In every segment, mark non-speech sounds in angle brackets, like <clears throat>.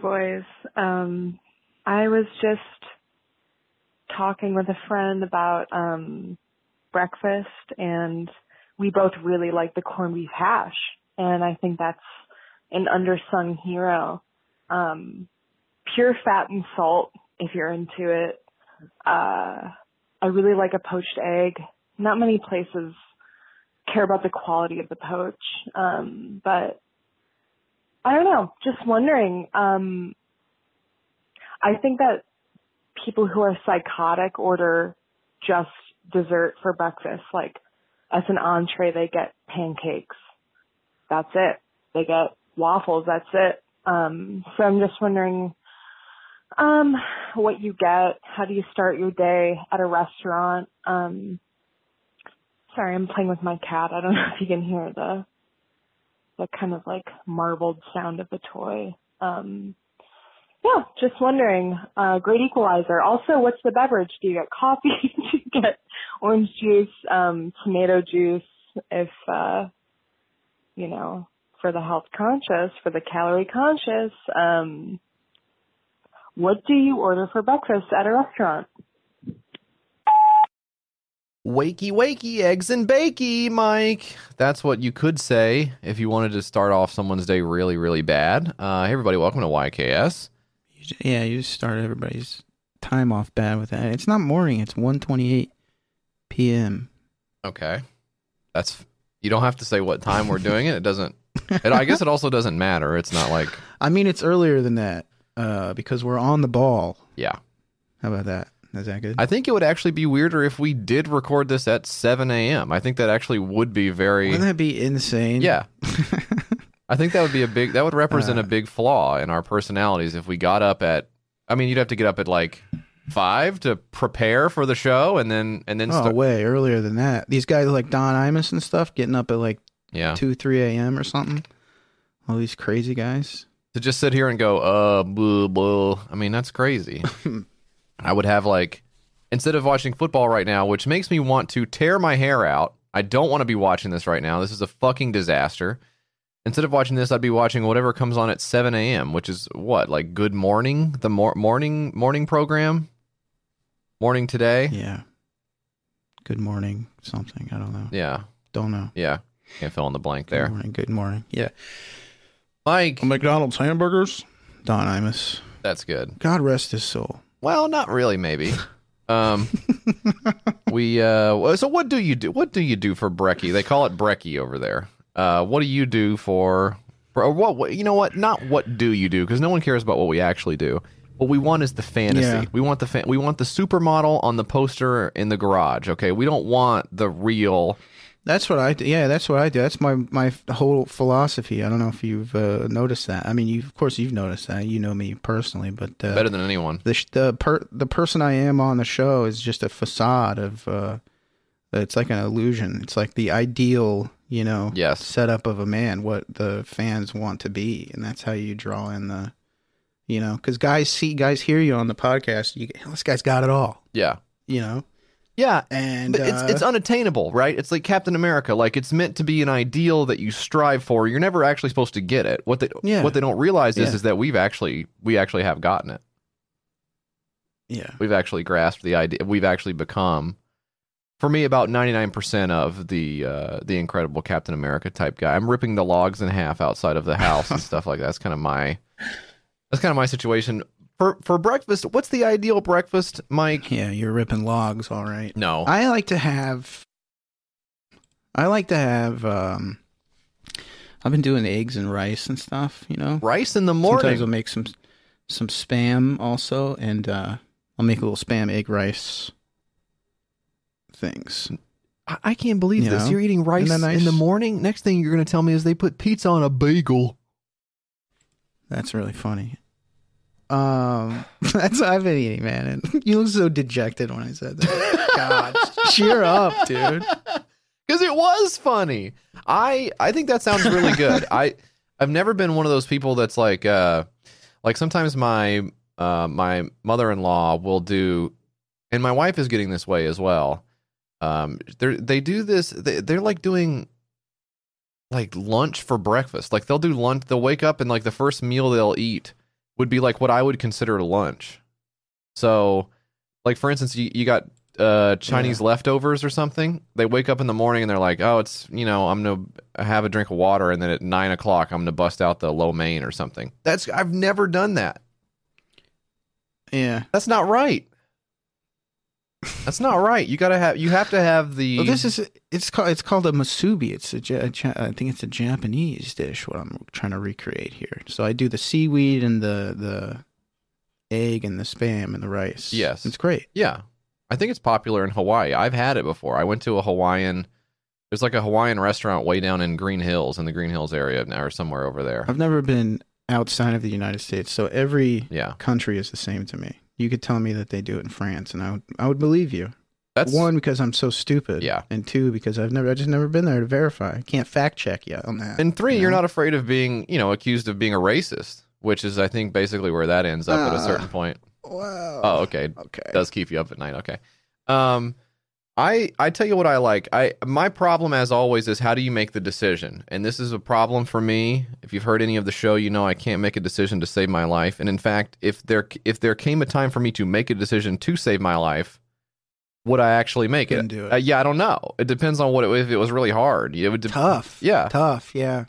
boys, um, I was just talking with a friend about um, breakfast, and we both really like the corned beef hash, and I think that's an undersung hero. Um, pure fat and salt, if you're into it. Uh, I really like a poached egg. Not many places care about the quality of the poach, um, but I don't know. Just wondering. Um, I think that people who are psychotic order just dessert for breakfast. Like as an entree, they get pancakes. That's it. They get waffles. That's it. Um, so I'm just wondering, um, what you get. How do you start your day at a restaurant? Um, sorry, I'm playing with my cat. I don't <laughs> know if you can hear the the kind of like marbled sound of the toy. Um, yeah, just wondering. Uh, great equalizer. Also, what's the beverage? Do you get coffee? <laughs> Do you get orange juice, um, tomato juice? If, uh, you know, for the health conscious, for the calorie conscious, um, what do you order for breakfast at a restaurant? Wakey, wakey, eggs and bakey, Mike. That's what you could say if you wanted to start off someone's day really, really bad. Uh, hey, everybody, welcome to YKS. Yeah, you just started everybody's time off bad with that. It's not morning. It's 1.28 p.m. Okay, that's you don't have to say what time we're doing it. It doesn't. It, I guess it also doesn't matter. It's not like <laughs> I mean, it's earlier than that uh, because we're on the ball. yeah. How about that? Is that good? I think it would actually be weirder if we did record this at 7 a.m. I think that actually would be very. Wouldn't that be insane? Yeah. <laughs> I think that would be a big that would represent Uh. a big flaw in our personalities if we got up at I mean you'd have to get up at like 5 to prepare for the show and then and then Oh, start way earlier than that. These guys like Don Imus and stuff getting up at like yeah 2, 3 a.m. or something. All these crazy guys. to just sit here and go uh blah, blah. I mean that's crazy. <laughs> I would have like instead of watching football right now which makes me want to tear my hair out. I don't want to be watching this right now. This is a fucking disaster. Instead of watching this, I'd be watching whatever comes on at 7 a.m., which is what, like Good Morning, the mor- morning morning program, Morning Today. Yeah. Good morning, something. I don't know. Yeah, Don't know. yeah. Can't fill in the blank Good there. morning. Good morning. Yeah. Mike, McDonald's hamburgers. Don Imus. that's good. God rest his soul. Well, not really. Maybe. Um, <laughs> we. Uh, so what do you do? What do you do for brekkie? They call it brekkie over there. Uh, what do you do for? Or what, what? You know what? Not what do you do? Because no one cares about what we actually do. What we want is the fantasy. Yeah. We want the fa- we want the supermodel on the poster in the garage. Okay, we don't want the real. That's what I do. Yeah, that's what I do. That's my my whole philosophy. I don't know if you've uh, noticed that. I mean, you of course you've noticed that. You know me personally, but uh, Better than anyone. the the per- the person I am on the show is just a facade of. Uh, it's like an illusion. It's like the ideal, you know, Yes. setup of a man. What the fans want to be, and that's how you draw in the, you know, because guys see guys hear you on the podcast. You this guy's got it all, Yeah. you know, Yeah. and But it's uh, it's unattainable, right? It's like Captain America. Like it's meant to be an ideal that you strive for. You're never actually supposed to get it. What they Yeah. what they don't realize is Yeah. is that we've actually we actually have gotten it. yeah. We've actually grasped the idea. We've actually become, for me, about 99% of the uh, the incredible Captain America type guy. I'm ripping the logs in half outside of the house and <laughs> stuff like that. That's kind of my that's kind of my situation. For for breakfast, what's the ideal breakfast, Mike? Yeah, you're ripping logs, all right. No. I like to have. I like to have. um I've been doing eggs and rice and stuff. You know, Rice in the morning. sometimes. I'll make some some spam also, and uh I'll make a little spam egg rice things. I, I can't believe You this. know? You're eating rice Isn't in the morning. Next thing you're going to tell me is they put pizza on a bagel. That's really funny. Um, <laughs> that's what I've been eating, man. And <laughs> you look so dejected when I said that. <laughs> God, cheer up, dude. because it was funny. I I think that sounds really good. I I've never been one of those people that's like uh like sometimes my uh my mother-in-law will do and my wife is getting this way as well. Um they they do this they, they're like doing like lunch for breakfast. Like they'll do lunch they'll wake up and like the first meal they'll eat would be like what I would consider lunch. So like for instance you, you got uh Chinese leftovers or something. They wake up in the morning and they're like, "Oh, it's you know, I'm gonna have a drink of water, and then at nine o'clock, I'm gonna bust out the lo mein or something." That's I've never done that. Yeah. That's not right. That's not right. You gotta have. You have to have the. Well, this is it's called it's called a musubi. It's a, I think it's a Japanese dish. What I'm trying to recreate here. So I do the seaweed and the the egg and the spam and the rice. Yes. it's great. Yeah, I think it's popular in Hawaii. I've had it before. I went to a Hawaiian. There's like a Hawaiian restaurant way down in Green Hills, in the Green Hills area, now or somewhere over there. I've never been outside of the United States, so every Yeah, country is the same to me. You could tell me that they do it in France, and I would I would believe you. that's One because I'm so stupid. Yeah. And two because I've never I just never been there to verify. I can't fact check yet on that. And three, you you're know? not afraid of being, you know, accused of being a racist, which is, I think, basically where that ends up at a Ah. certain point. Wow. Oh, okay. Okay. does keep you up at night. Okay. Um, I I tell you what I like. I my problem as always is how do you make the decision? And this is a problem for me. If you've heard any of the show, you know I can't make a decision to save my life. And in fact, if there if there came a time for me to make a decision to save my life, would I actually make it? do it. Uh, yeah, I don't know. It depends on what it, if it was really hard. It would de- Tough. Yeah. Tough. Yeah.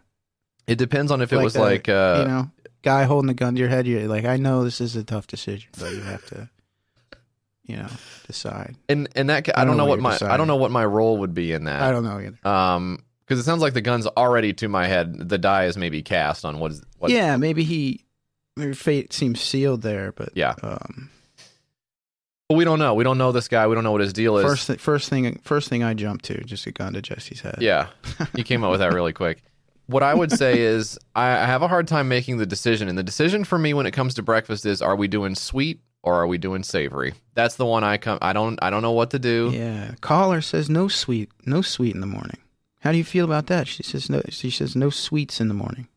It depends on if it Like was the- like uh, you know, guy holding the gun to your head. You're like, I know this is a tough decision, but you have to, you know, decide. and and that I, I don't know know what what my you're I don't know what my role would be in that. I don't know either. Um, because it sounds like the gun's already to my head. The die is maybe cast on what is what. yeah, maybe he, maybe fate seems sealed there, but Yeah. Um, But we don't know. We don't know this guy. We don't know what his deal is. first, th- first thing, first thing I jumped to, just a gun to Jesse's head. yeah, you came up with that really quick. What I would say is I I have a hard time making the decision, and the decision for me when it comes to breakfast is: Are we doing sweet or are we doing savory? That's the one I come. I don't. I don't know what to do. Yeah. Caller says no sweet, no sweet in the morning. How do you feel about that? She says no. She says no sweets in the morning.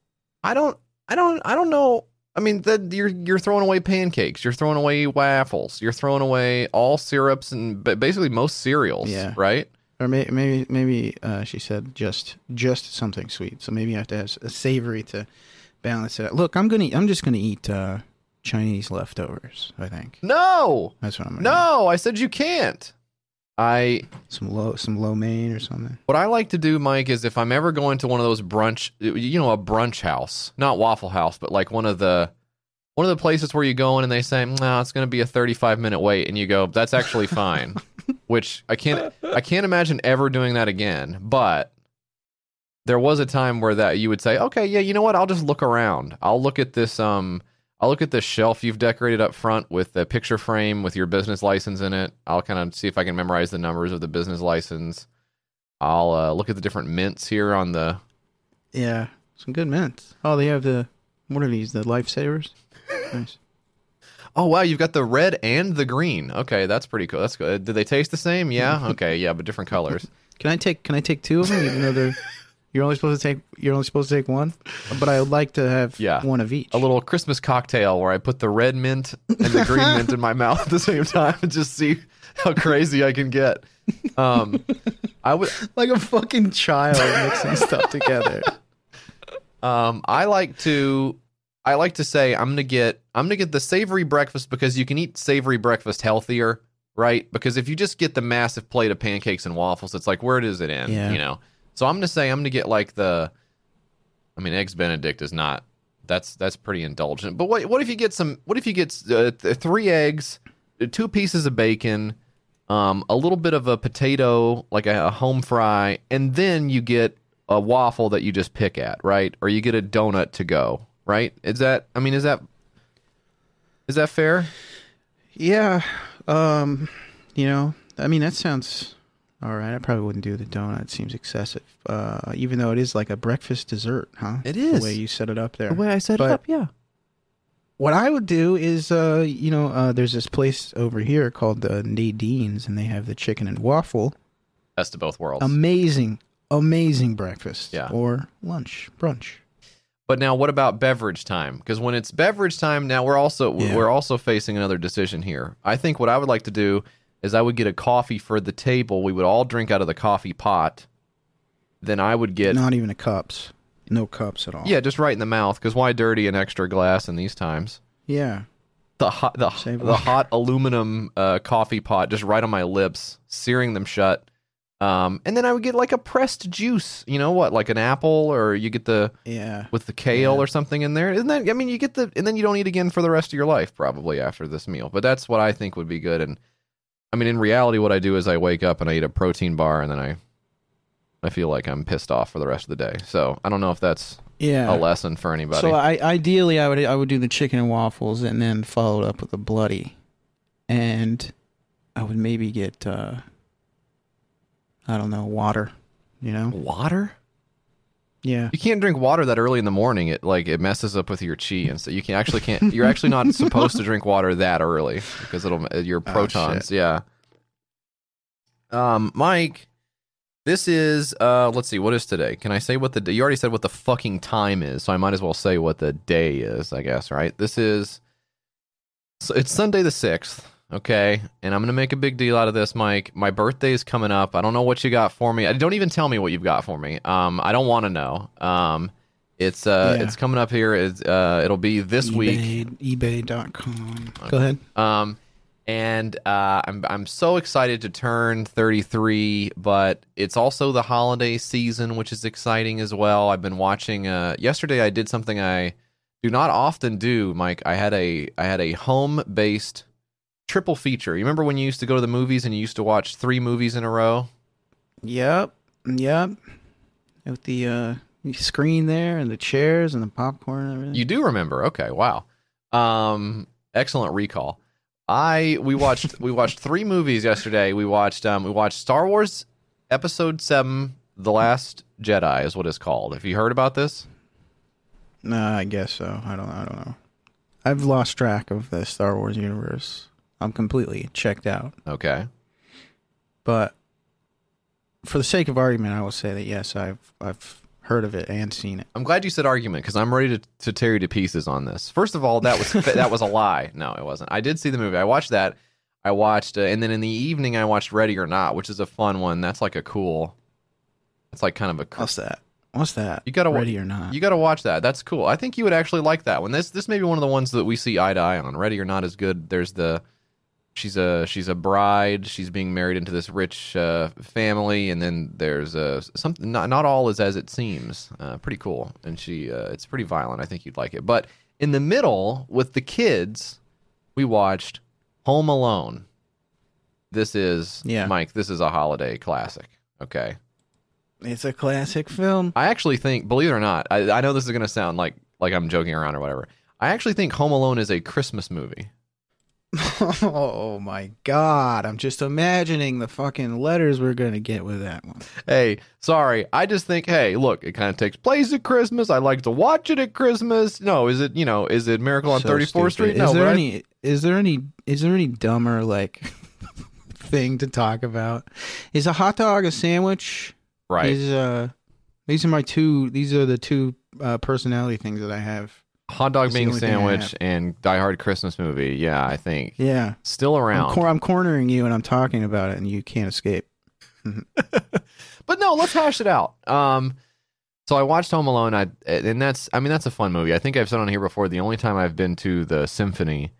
I don't. I don't. I don't know. I mean, that you're you're throwing away pancakes. You're throwing away waffles. You're throwing away all syrups and basically most cereals. Yeah. Right. Or may, maybe maybe uh, she said just just something sweet. So maybe you have to have a savory to balance it out. Look, I'm gonna I'm just gonna eat uh, Chinese leftovers. I think No. that's what I'm gonna. No. I said you can't. I some low some lo mein or something. what I like to do, Mike, is if I'm ever going to one of those brunch, you know, a brunch house, not Waffle House, but like one of the one of the places where you go in and they say, "No, it's going to be a 35 minute wait," and you go, "That's actually <laughs> fine." Which I can't I can't imagine ever doing that again. But there was a time where that you would say, "Okay, yeah, you know what? I'll just look around. I'll look at this um I'll look at the shelf you've decorated up front with the picture frame with your business license in it. I'll kind of see if I can memorize the numbers of the business license. I'll uh, look at the different mints here on the. Yeah, some good mints. Oh, they have the what are these? The lifesavers. <laughs> nice. Oh wow, you've got the red and the green. Okay, that's pretty cool. That's good. Do they taste the same? Yeah. <laughs> Okay. Yeah, but different colors. Can I take Can I take two of them? Even though they're <laughs> you're only supposed to take you're only supposed to take one, but I would like to have Yeah. one of each. A little Christmas cocktail where I put the red mint and the green mint in my <laughs> mouth at the same time and just see how crazy I can get. Um, I would. like a fucking child mixing stuff together. <laughs> Um, I like to I like to say I'm gonna get I'm gonna get the savory breakfast because you can eat savory breakfast healthier, right? Because if you just get the massive plate of pancakes and waffles, it's like where does it end? Yeah. You know. So I'm gonna say I'm gonna get like the I mean, eggs Benedict is not that's that's pretty indulgent. But what what if you get some what if you get uh, th- three eggs, two pieces of bacon, um, a little bit of a potato, like a, a home fry, and then you get a waffle that you just pick at, right? Or you get a donut to go, right? Is that? I mean, is that is that fair? Yeah. Um, you know, I mean that sounds all right. I probably wouldn't do the donut. It seems excessive. Uh, even though it is like a breakfast dessert, huh? It is The way you set it up there. The way I set But- it up, yeah. what I would do is, uh, you know, uh, there's this place over here called the Nadine's, and they have the chicken and waffle. Best of both worlds. Amazing, amazing breakfast. Yeah. Or lunch, brunch. But now, what about beverage time? Because when it's beverage time, now we're also Yeah. we're also facing another decision here. I think what I would like to do is I would get a coffee for the table. We would all drink out of the coffee pot. Then I would get Not even a cups. No cups at all. yeah, just right in the mouth. Because why dirty an extra glass in these times? Yeah. The hot the, Save the hot aluminum uh, coffee pot just right on my lips, searing them shut. Um, and then I would get like a pressed juice. You know what? Like an apple, or you get the Yeah. with the kale Yeah. or something in there. Isn't that? I mean, you get the, and then you don't eat again for the rest of your life, probably after this meal. But that's what I think would be good. And I mean, in reality, what I do is I wake up and I eat a protein bar, and then I, I feel like I'm pissed off for the rest of the day. So I don't know if that's Yeah. a lesson for anybody. So I ideally I would I would do the chicken and waffles and then follow it up with a bloody, and I would maybe get uh, I don't know water, you know? water? Yeah. You can't drink water that early in the morning. It like it messes up with your chi, and so you can actually can't. You're actually not <laughs> supposed to drink water that early because it'll your protons. yeah. Um, Mike, this is uh, let's see, what is today? Can I say what the you already said what the fucking time is, so I might as well say what the day is. I guess right. This is so it's Sunday the sixth. Okay, and I'm gonna make a big deal out of this, Mike. My birthday is coming up. I don't know what you got for me. I don't even tell me what you've got for me. Um, I don't want to know. Um, it's uh, Yeah. it's coming up here. It's uh, it'll be this week. eBay, eBay.com. Go ahead. Um, and uh, I'm I'm so excited to turn 33, but it's also the holiday season, which is exciting as well. I've been watching. Uh, yesterday I did something I do not often do, Mike. I had a I had a home based triple feature. You remember when you used to go to the movies and you used to watch three movies in a row? Yep. Yep. With the uh, screen there and the chairs and the popcorn and everything. You do remember? Okay, wow. Um, excellent recall. I we watched we watched three movies yesterday. We watched um we watched Star Wars Episode Seven, The Last Jedi is what it's called. Have you heard about this? No, I guess so. I don't. I don't know. I've lost track of the Star Wars universe. I'm completely checked out. Okay. But for the sake of argument, I will say that yes, I've I've heard of it and seen it. I'm glad you said argument because I'm ready to, to tear you to pieces on this. First of all, that was that was a lie. No, it wasn't. I did see the movie. I watched that. I watched, uh, and then in the evening, I watched Ready or Not, which is a fun one. That's like a cool. It's like kind of a What's that? What's that? You gotta ready or not? You got to watch that. That's cool. I think you would actually like that one. This this may be one of the ones that we see eye to eye on. Ready or not is good. There's the she's a she's a bride. She's being married into this rich uh, family, and then there's uh, something. Not not all is as it seems. Uh, pretty cool, and she uh, it's pretty violent. I think you'd like it. But in the middle with the kids, we watched Home Alone. This is Yeah. Mike. This is a holiday classic. Okay. it's a classic film. I actually think, believe it or not, I, I know this is going to sound like like I'm joking around or whatever. I actually think Home Alone is a Christmas movie. Oh my god! I'm just imagining the fucking letters we're gonna get with that one. Hey, sorry, I just think, hey, look, it kind of takes place at Christmas. I like to watch it at Christmas. No, is it you know, is it Miracle on So 34th stupid. Street? Is No, there but I- any? Is there any? Is there any dumber like <laughs> thing to talk about? Is a hot dog a sandwich? right. Is uh, these are my two. These are the two uh, personality things that I have. Hot dog That's being I sandwich and Die Hard Christmas movie. Yeah, I think Yeah, still I'm, around. cor- I'm cornering you and I'm talking about it, and you can't escape. <laughs> But no, let's hash it out. Um, so I watched Home Alone. I and that's I mean that's a fun movie. I think I've said on here before. The only time I've been to the symphony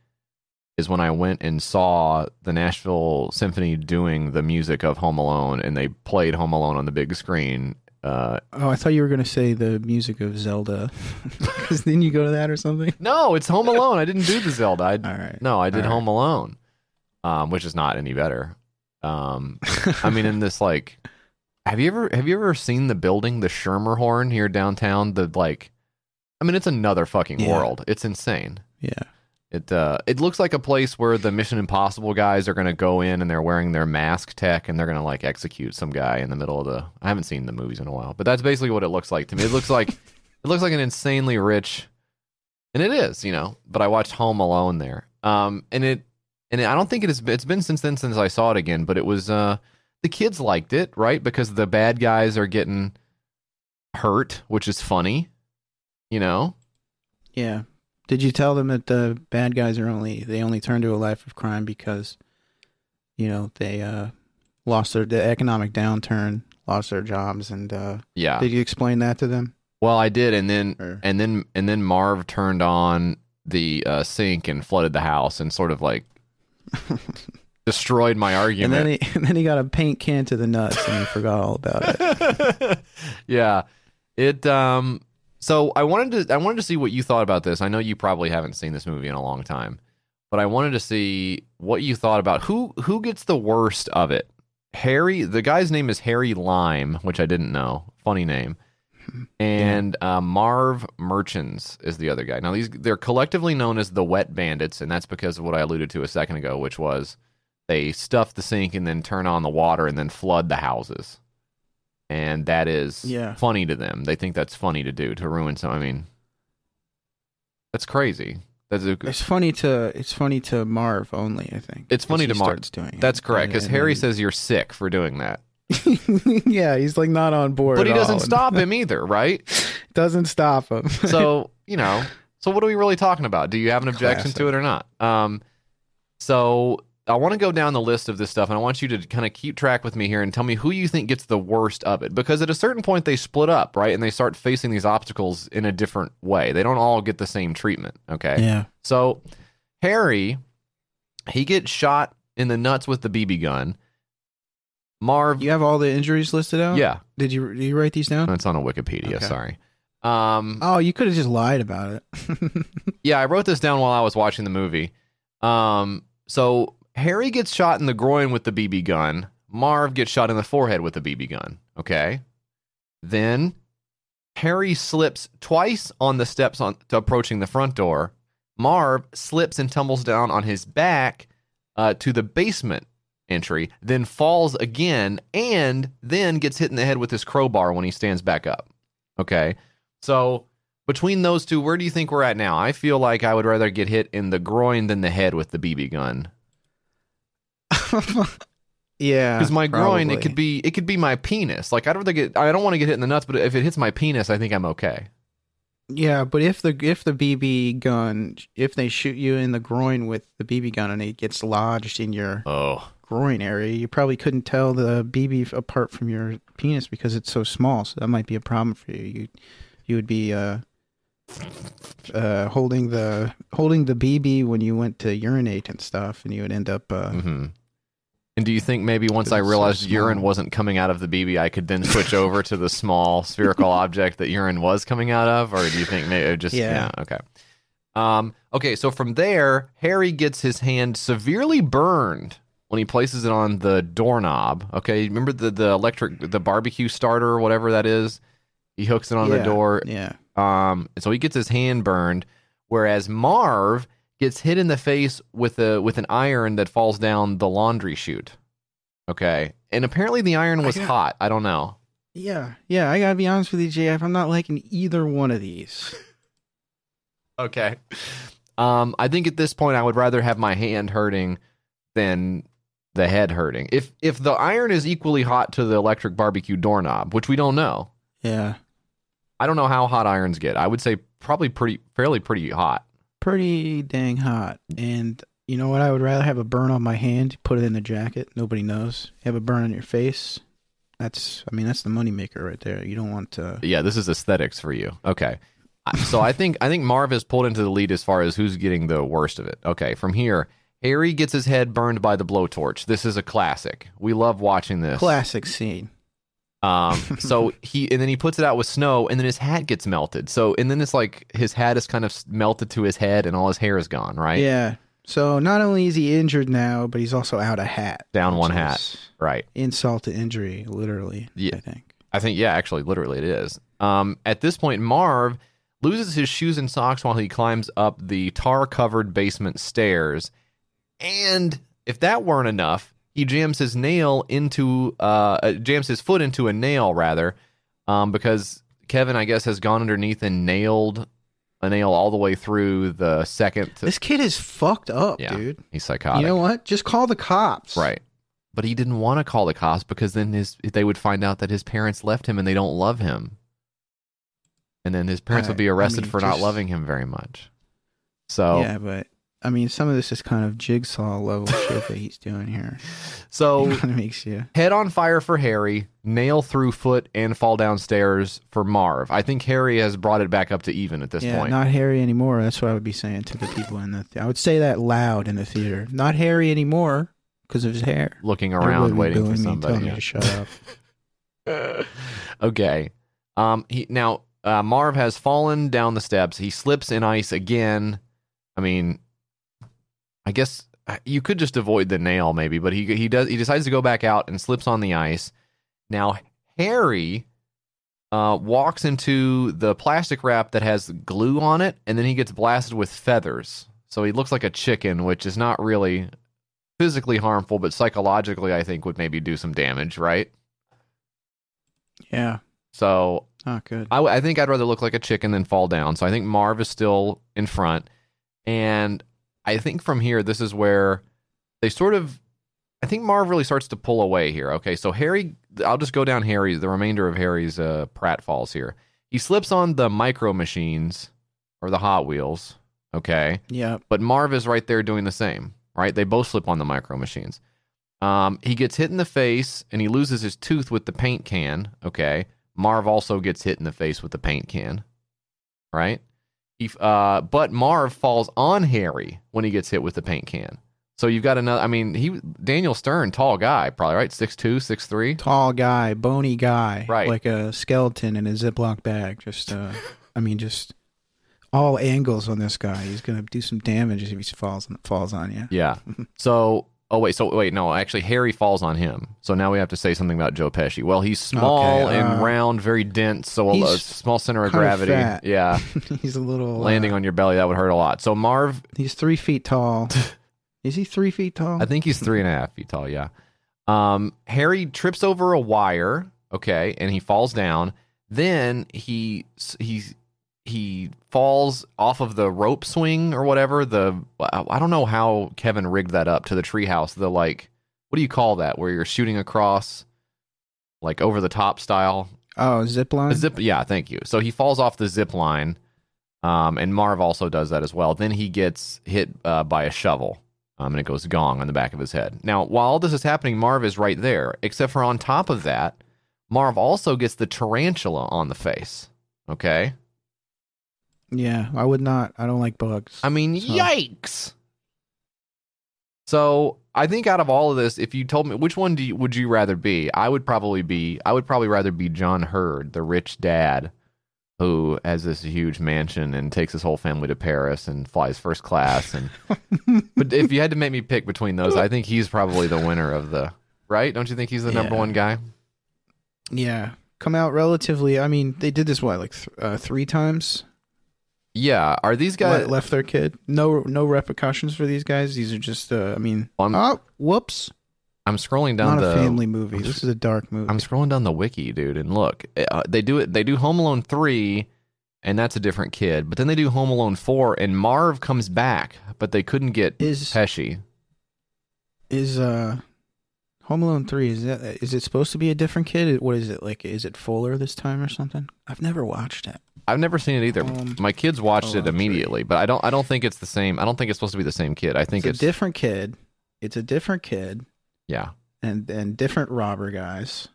is when I went and saw the Nashville Symphony doing the music of Home Alone, and they played Home Alone on the big screen. Uh, Oh, I thought you were gonna say the music of Zelda, <laughs> <laughs> because then you go to that or something. no, it's Home Alone. I didn't do the Zelda. I, <laughs> All right. No, I did All right. Home Alone, um, which is not any better. Um, I mean, in this like, have you ever have you ever seen the building, the Schermerhorn here downtown? The like, I mean, it's another fucking Yeah. world. It's insane. yeah. It uh, it looks like a place where the Mission Impossible guys are gonna go in and they're wearing their mask tech and they're gonna like execute some guy in the middle of the. I haven't seen the movies in a while, but that's basically what it looks like to me. It looks like <laughs> it looks like an insanely rich and it is, you know. But I watched Home Alone there, um, and it and I don't think it has. It's been since then since I saw it again. But it was uh, the kids liked it, right? Because the bad guys are getting hurt, which is funny, you know. Yeah. Did you tell them that the bad guys are only they only turn to a life of crime because, you know, they uh lost their the economic downturn, lost their jobs, and uh Yeah. did you explain that to them? Well, I did, and then Or- and then and then Marv turned on the uh, sink and flooded the house and sort of like <laughs> destroyed my argument. And then he <laughs> and then he got a paint can to the nuts and he forgot all about it. <laughs> yeah. It um so I wanted to I wanted to see what you thought about this. I know you probably haven't seen this movie in a long time, but I wanted to see what you thought about who who gets the worst of it. Harry, the guy's name is Harry Lyme, which I didn't know. Funny name. <laughs> And uh, Marv Merchants is the other guy. Now these they're collectively known as the Wet Bandits, and that's because of what I alluded to a second ago, which was they stuff the sink and then turn on the water and then flood the houses. And that is Yeah. funny to them. They think that's funny to do to ruin some. I mean, that's crazy. That's a, It's funny to it's funny to Marv only, I think. It's funny to Marv. doing it. that's correct because Harry then- says you're sick for doing that, <laughs> yeah, he's like not on board. but he doesn't all. stop him <laughs> either, right? doesn't stop him. <laughs> so you know so what are we really talking about do you have an objection to it or not um so i want to go down the list of this stuff and i want you to kind of keep track with me here and tell me who you think gets the worst of it because at a certain point they split up right and they start facing these obstacles in a different way they don't all get the same treatment okay yeah. so harry he gets shot in the nuts with the bb gun marv You have all the injuries listed out? yeah Did you did you write these down? it's on a wikipedia Okay. sorry um Oh, you could have just lied about it. <laughs> Yeah, I wrote this down while I was watching the movie. Um, so Harry gets shot in the groin with the BB gun. Marv gets shot in the forehead with the BB gun. Okay. Then Harry slips twice on the steps on to approaching the front door. Marv slips and tumbles down on his back uh, to the basement entry, then falls again, and then gets hit in the head with his crowbar when he stands back up. Okay. So between those two, where do you think we're at now? I feel like I would rather get hit in the groin than the head with the BB gun. <laughs> yeah. Because my groin, it could be it could be my penis. Like I'd rather get I don't want to get hit in the nuts, but if it hits my penis, I think I'm okay. Yeah, but if the if the BB gun if they shoot you in the groin with the BB gun and it gets lodged in your Oh. groin area, you probably couldn't tell the BB apart from your penis because it's so small. So that might be a problem for you. You you would be uh uh holding the holding the BB when you went to urinate and stuff, and you would end up uh hmm And do you think maybe once I It's so realized urine wasn't coming out of the BB, I could then switch <laughs> over to the small spherical object that urine was coming out of, or do you think maybe it just yeah, Yeah. okay. Um, okay, so from there, Harry gets his hand severely burned when he places it on the doorknob. Okay, remember the the electric the barbecue starter or whatever that is. He hooks it on the door. Yeah. Um, so he gets his hand burned, whereas Marv gets hit in the face with a with an iron that falls down the laundry chute. Okay, and apparently the iron I was got- hot. I don't know. Yeah. Yeah, I gotta be honest with you, JF. I'm not liking either one of these. <laughs> Okay. Um, I think at this point I would rather have my hand hurting than the head hurting. If if the iron is equally hot to the electric barbecue doorknob, which we don't know, Yeah. I don't know how hot irons get. I would say probably pretty fairly pretty hot. Pretty dang hot. And you know what? I would rather have a burn on my hand, put it in the jacket, nobody knows. Have a burn on your face. That's I mean, that's the moneymaker right there. You don't want to Yeah, this is aesthetics for you. Okay. So I think I think Marv has pulled into the lead as far as who's getting the worst of it. Okay, from here, Harry gets his head burned by the blowtorch. This is a classic. We love watching this. classic scene. Um, <laughs> so he and then he puts it out with snow, and then his hat gets melted. So and then it's like his hat is kind of melted to his head, and all his hair is gone. Right, Yeah. So not only is he injured now, but he's also out a hat. down one hat. Right. Insult to injury, literally. Yeah. I think. I think yeah, actually, literally it is. Um, at this point, Marv loses his shoes and socks while he climbs up the tar-covered basement stairs, and if that weren't enough, he jams his nail into uh, uh jams his foot into a nail rather, um, because Kevin I guess has gone underneath and nailed a nail all the way through the second. To, This kid is fucked up, yeah, dude. he's psychotic. You know what? Just call the cops. Right. But he didn't want to call the cops because then his they would find out that his parents left him and they don't love him. And then his parents I- would be I arrested mean, for not loving him very much. So Yeah, but I mean, some of this is kind of jigsaw level <laughs> shit that he's doing here. so <laughs> it makes you. head on fire for Harry, nail through foot and fall downstairs for Marv. I think Harry has brought it back up to even at this yeah, point. not Harry anymore. That's what I would be saying to the people in the. I would say that loud in the theater. Not Harry anymore because of his hair. Looking around waiting for booing me somebody. me to shut up. <laughs> okay. Um. He now uh, Marv has fallen down the steps. He slips in ice again. I mean, I guess uh, you could just avoid the nail, maybe, but he he does he decides to go back out and slips on the ice. Now Harry uh, walks into the plastic wrap that has glue on it, and then he gets blasted with feathers. So he looks like a chicken, which is not really physically harmful, but psychologically, I think would maybe do some damage, right? Yeah, So not good. I, I think I'd rather look like a chicken than fall down. So I think Marv is still in front. And I think from here, this is where they sort of. I think Marv really starts to pull away here. Okay, so Harry, I'll just go down Harry's, the remainder of Harry's uh, pratfalls here. He slips on the micro machines or the Hot Wheels. Okay, Yeah, but Marv is right there doing the same, right? They both slip on the micro machines. Um, he gets hit in the face and he loses his tooth with the paint can. Okay. Marv also gets hit in the face with the paint can, right? He, uh, but Marv falls on Harry when he gets hit with the paint can. So you've got another. I mean, he Daniel Stern, tall guy, probably right, six two, six three. tall guy, bony guy, Right. Like a skeleton in a Ziploc bag. Just, uh, I mean, just all angles on this guy. He's gonna do some damage if he falls falls on you. Yeah. <laughs> So, oh wait, so wait, no, actually, Harry falls on him. So now we have to say something about Joe Pesci. Well, he's small Okay, and uh, round, very dense, so a, a small center of gravity. Yeah, <laughs> he's a little landing uh, on your belly that would hurt a lot. So Marv, He's three feet tall. <laughs> Is he three feet tall? I think he's three and a half feet tall. Yeah. Um, Harry trips over a wire. Okay, and he falls down. Then he he he falls off of the rope swing or whatever. The I don't know how Kevin rigged that up to the treehouse. The like, what do you call that? Where you're shooting across, like over the top style. Oh, zip line. A zip. Yeah, thank you. So he falls off the zip line, um, and Marv also does that as well. Then he gets hit uh, by a shovel, um, and it goes gong on the back of his head. Now, while all this is happening, Marv is right there. Except for on top of that, Marv also gets the tarantula on the face. Okay, yeah, I would not. I don't like bugs. I mean, So- yikes. So I think out of all of this, if you told me which one do you, would you rather be, I would probably be I would probably rather be John Heard, the rich dad who has this huge mansion and takes his whole family to Paris and flies first class. And <laughs> but if you had to make me pick between those, I think he's probably the winner of the right. Don't you think he's the number one guy? yeah, come out relatively. I mean, they did this what like th- uh, three times. Yeah. Are these guys? Le- left their kid. No, no repercussions for these guys. These are just. Uh, I mean, I'm- oh, whoops! I'm scrolling down Not the a family movie. This is a dark movie. I'm scrolling down the wiki, dude, and look, uh, they do it. They do Home Alone three, and that's a different kid. But then they do Home Alone four, and Marv comes back, but they couldn't get Is- Pesci. is uh, Home Alone three. Is that is it supposed to be a different kid? What is it like? Is it Fuller this time or something? I've never watched it. I've never seen it either. Um, My kids watched Home it Alone 3. immediately, but I don't. I don't think it's the same. I don't think it's supposed to be the same kid. I think It's, it's, a different kid. It's a different kid yeah, and and different robber guys.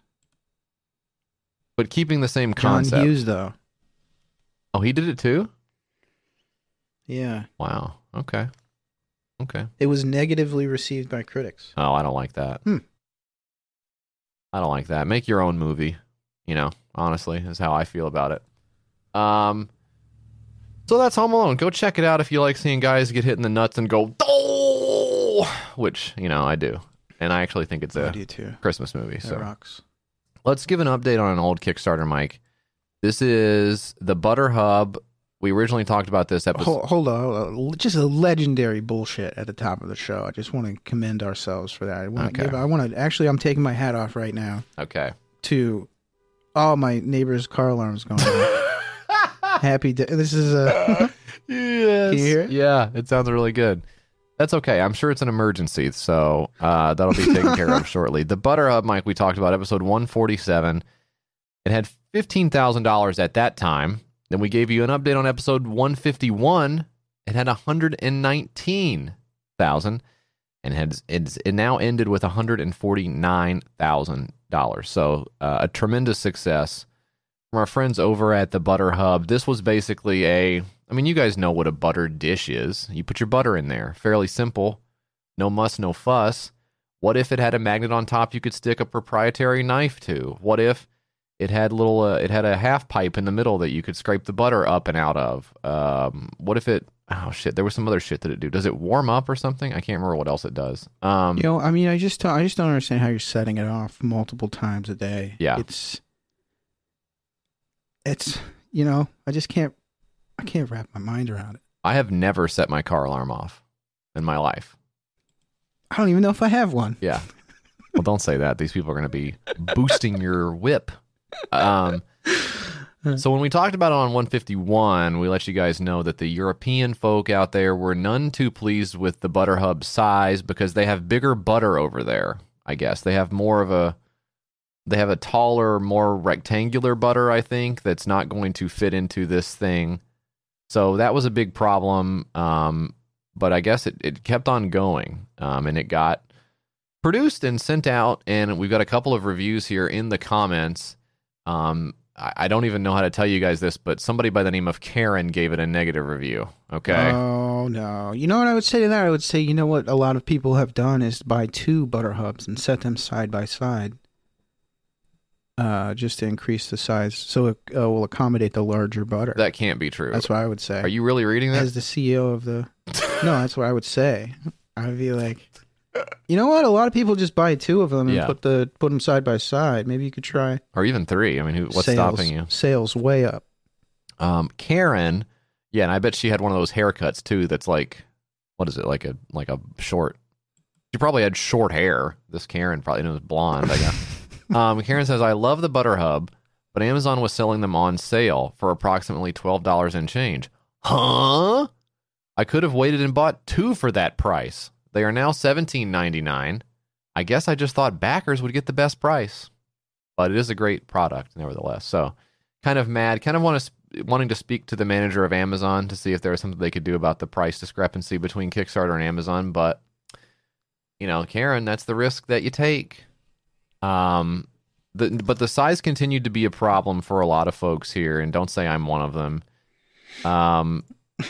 but keeping the same concept. John concept. Hughes though. Oh, he did it too. Yeah. Wow. Okay. Okay. It was negatively received by critics. Oh, I don't like that. Hmm. I don't like that. Make your own movie. You know, honestly, is how I feel about it. Um, so that's Home Alone. Go check it out if you like seeing guys get hit in the nuts and go, oh, which you know I do, and I actually think it's a. Christmas movie. So rocks. let's give an update on an old Kickstarter, Mike. This is the Butter Hub. We originally talked about this episode. Hold, hold on, hold on. Just a legendary bullshit at the top of the show. I just want to commend ourselves for that. I want to give. I want to actually. I'm taking my hat off right now Okay. to all my neighbors' car alarms going. <laughs> Happy. Day. This is a. <laughs> Yes. Can you hear it? Yeah, it sounds really good. That's okay. I'm sure it's an emergency, so uh, that'll be taken care of <laughs> shortly. The Butter Hub mic we talked about, episode 147. It had $15,000 at that time. Then we gave you an update on episode 151. It had 119,000 and has it's it now ended with $149,000. So, uh, a tremendous success from our friends over at the Butter Hub. This was basically a I mean, you guys know what a butter dish is. You put your butter in there. Fairly simple. No muss, no fuss. What if it had a magnet on top you could stick a proprietary knife to? What if it had little uh, it had a half pipe in the middle that you could scrape the butter up and out of? Um, what if it oh shit, there was some other shit that it do. Does it warm up or something? I can't remember what else it does. Um, You know, I mean, I just I just don't understand how you're setting it off multiple times a day. Yeah. it's it's you know, I just can't I can't wrap my mind around it. I have never set my car alarm off in my life. I don't even know if I have one. Yeah. Well, don't say that. These people are going to be boosting your whip. Um, so when we talked about it on 151, we let you guys know that the European folk out there were none too pleased with the Butter Hub size because they have bigger butter over there. I guess they have more of a they have a taller, more rectangular butter. I think that's not going to fit into this thing. So that was a big problem. Um, but I guess it, it kept on going, um, and it got produced and sent out. And we've got a couple of reviews here in the comments. Um, I, I don't even know how to tell you guys this, but somebody by the name of Karen gave it a negative review. Okay. Oh no! You know what I would say to that? I would say, you know what a lot of people have done is buy two butter hubs and set them side by side, uh, just to increase the size, so it uh, will accommodate the larger butter. that can't be true. that's what I would say. Are you really reading that? as the CEO of the? no, that's what I would say. I'd be like, you know what? A lot of people just buy two of them and Yeah. put the put them side by side. Maybe you could try. or even three? I mean, who, what's sales, stopping you? Sales way up. Um, Karen, yeah, and I bet she had one of those haircuts too. That's like, what is it? Like a like a short. She probably had short hair. This Karen probably and it was blonde. I guess. <laughs> um, Karen says, "I love the Butter Hub, but Amazon was selling them on sale for approximately twelve dollars and change. Huh? I could have waited and bought two for that price. They are now seventeen ninety nine. I guess I just thought backers would get the best price, but it is a great product nevertheless. So." kind of mad, kind of want to wanting to speak to the manager of Amazon to see if there was something they could do about the price discrepancy between Kickstarter and Amazon. But you know, Karen, that's the risk that you take. Um, the, but the size continued to be a problem for a lot of folks here, and don't say I'm one of them. Um, <laughs>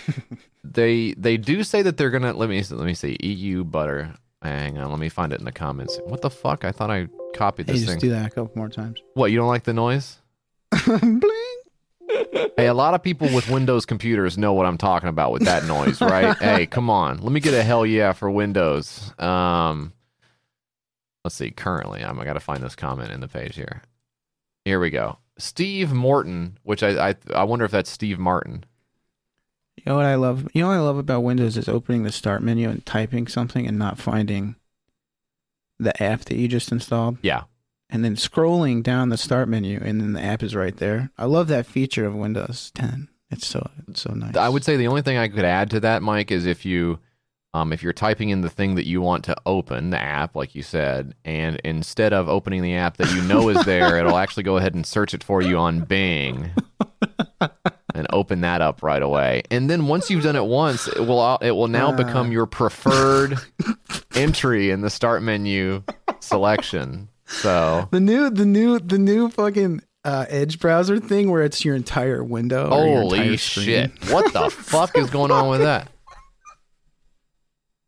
they they do say that they're gonna let me let me see EU butter. Hang on, let me find it in the comments. What the fuck? I thought I copied Hey, this just thing. do that a couple more times. What you don't like the noise? <laughs> Bling. Hey, a lot of people with Windows computers know what I'm talking about with that noise, right? <laughs> hey, come on. Let me get a hell yeah for Windows. Um, let's see. Currently, I'm, I got to find this comment in the page here. Here we go. Steve Morton, which I, I I wonder if that's Steve Martin. You know what I love? You know what I love about Windows is opening the start menu and typing something and not finding the app that you just installed, Yeah, and then scrolling down the start menu and then the app is right there. I love that feature of Windows 10. It's so it's so nice. I would say the only thing I could add to that, Mike, is if you, um, if you're typing in the thing that you want to open, the app, like you said, and instead of opening the app that you know is there, <laughs> it'll actually go ahead and search it for you on Bing, <laughs> and open that up right away. And then once you've done it once, it will it will now become your preferred entry in the start menu selection. So. the new the new the new fucking uh, Edge browser thing where it's your entire window. your entire Holy shit. What the fuck is going on with that?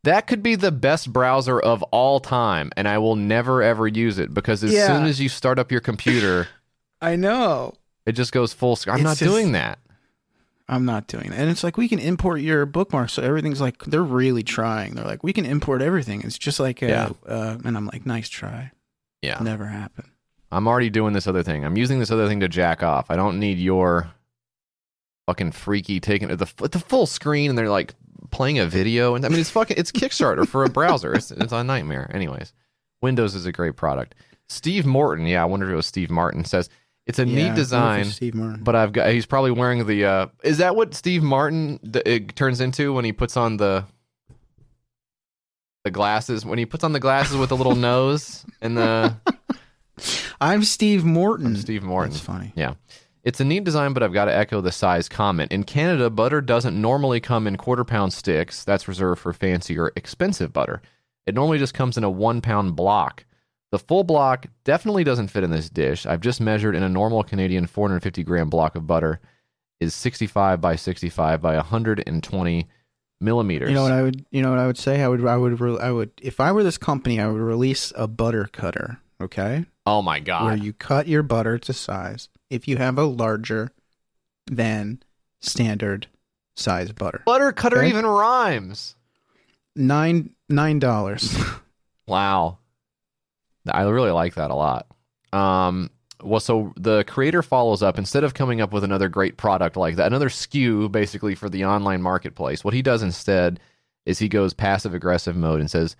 That could be the best browser of all time, and I will never ever use it because as Yeah. soon as you start up your computer, <laughs> I know. it just goes full screen. I'm It's not just- doing that. I'm not doing that. And it's like we can import your bookmarks, so everything's like they're really trying. They're like we can import everything. It's just like uh, Yeah. uh and I'm like nice try. Yeah. Never happen. I'm already doing this other thing. I'm using this other thing to jack off. I don't need your fucking freaky taking the the full screen and they're like playing a video and I mean it's fucking it's Kickstarter for a browser. It's it's a nightmare. Anyways, Windows is a great product. Steve Morton, yeah, I wonder if it was Steve Martin says It's a Yeah, neat design, Steve Martin. but I've got. He's probably wearing the. uh Is that what Steve Martin d- it turns into when he puts on the the glasses? When he puts on the glasses with the little <laughs> nose and the I'm Steve Morton. I'm Steve Martin. That's funny. Yeah. It's a neat design, but I've got to echo the size comment. In Canada, butter doesn't normally come in quarter pound sticks. That's reserved for fancier, expensive butter. It normally just comes in a one pound block. The full block definitely doesn't fit in this dish. I've just measured in a normal Canadian 450 gram block of butter is 65 by 65 by 120 millimeters. You know what I would you know what I would say? I would I would re- I would if I were this company, I would release a butter cutter, okay? oh my god. Where you cut your butter to size if you have a larger than standard size butter. Butter cutter Okay. even rhymes. Nine nine dollars. <laughs> Wow. I really like that a lot. Um, well, so the creator follows up instead of coming up with another great product like that, another SKU basically for the online marketplace. What he does instead is he goes passive aggressive mode and says,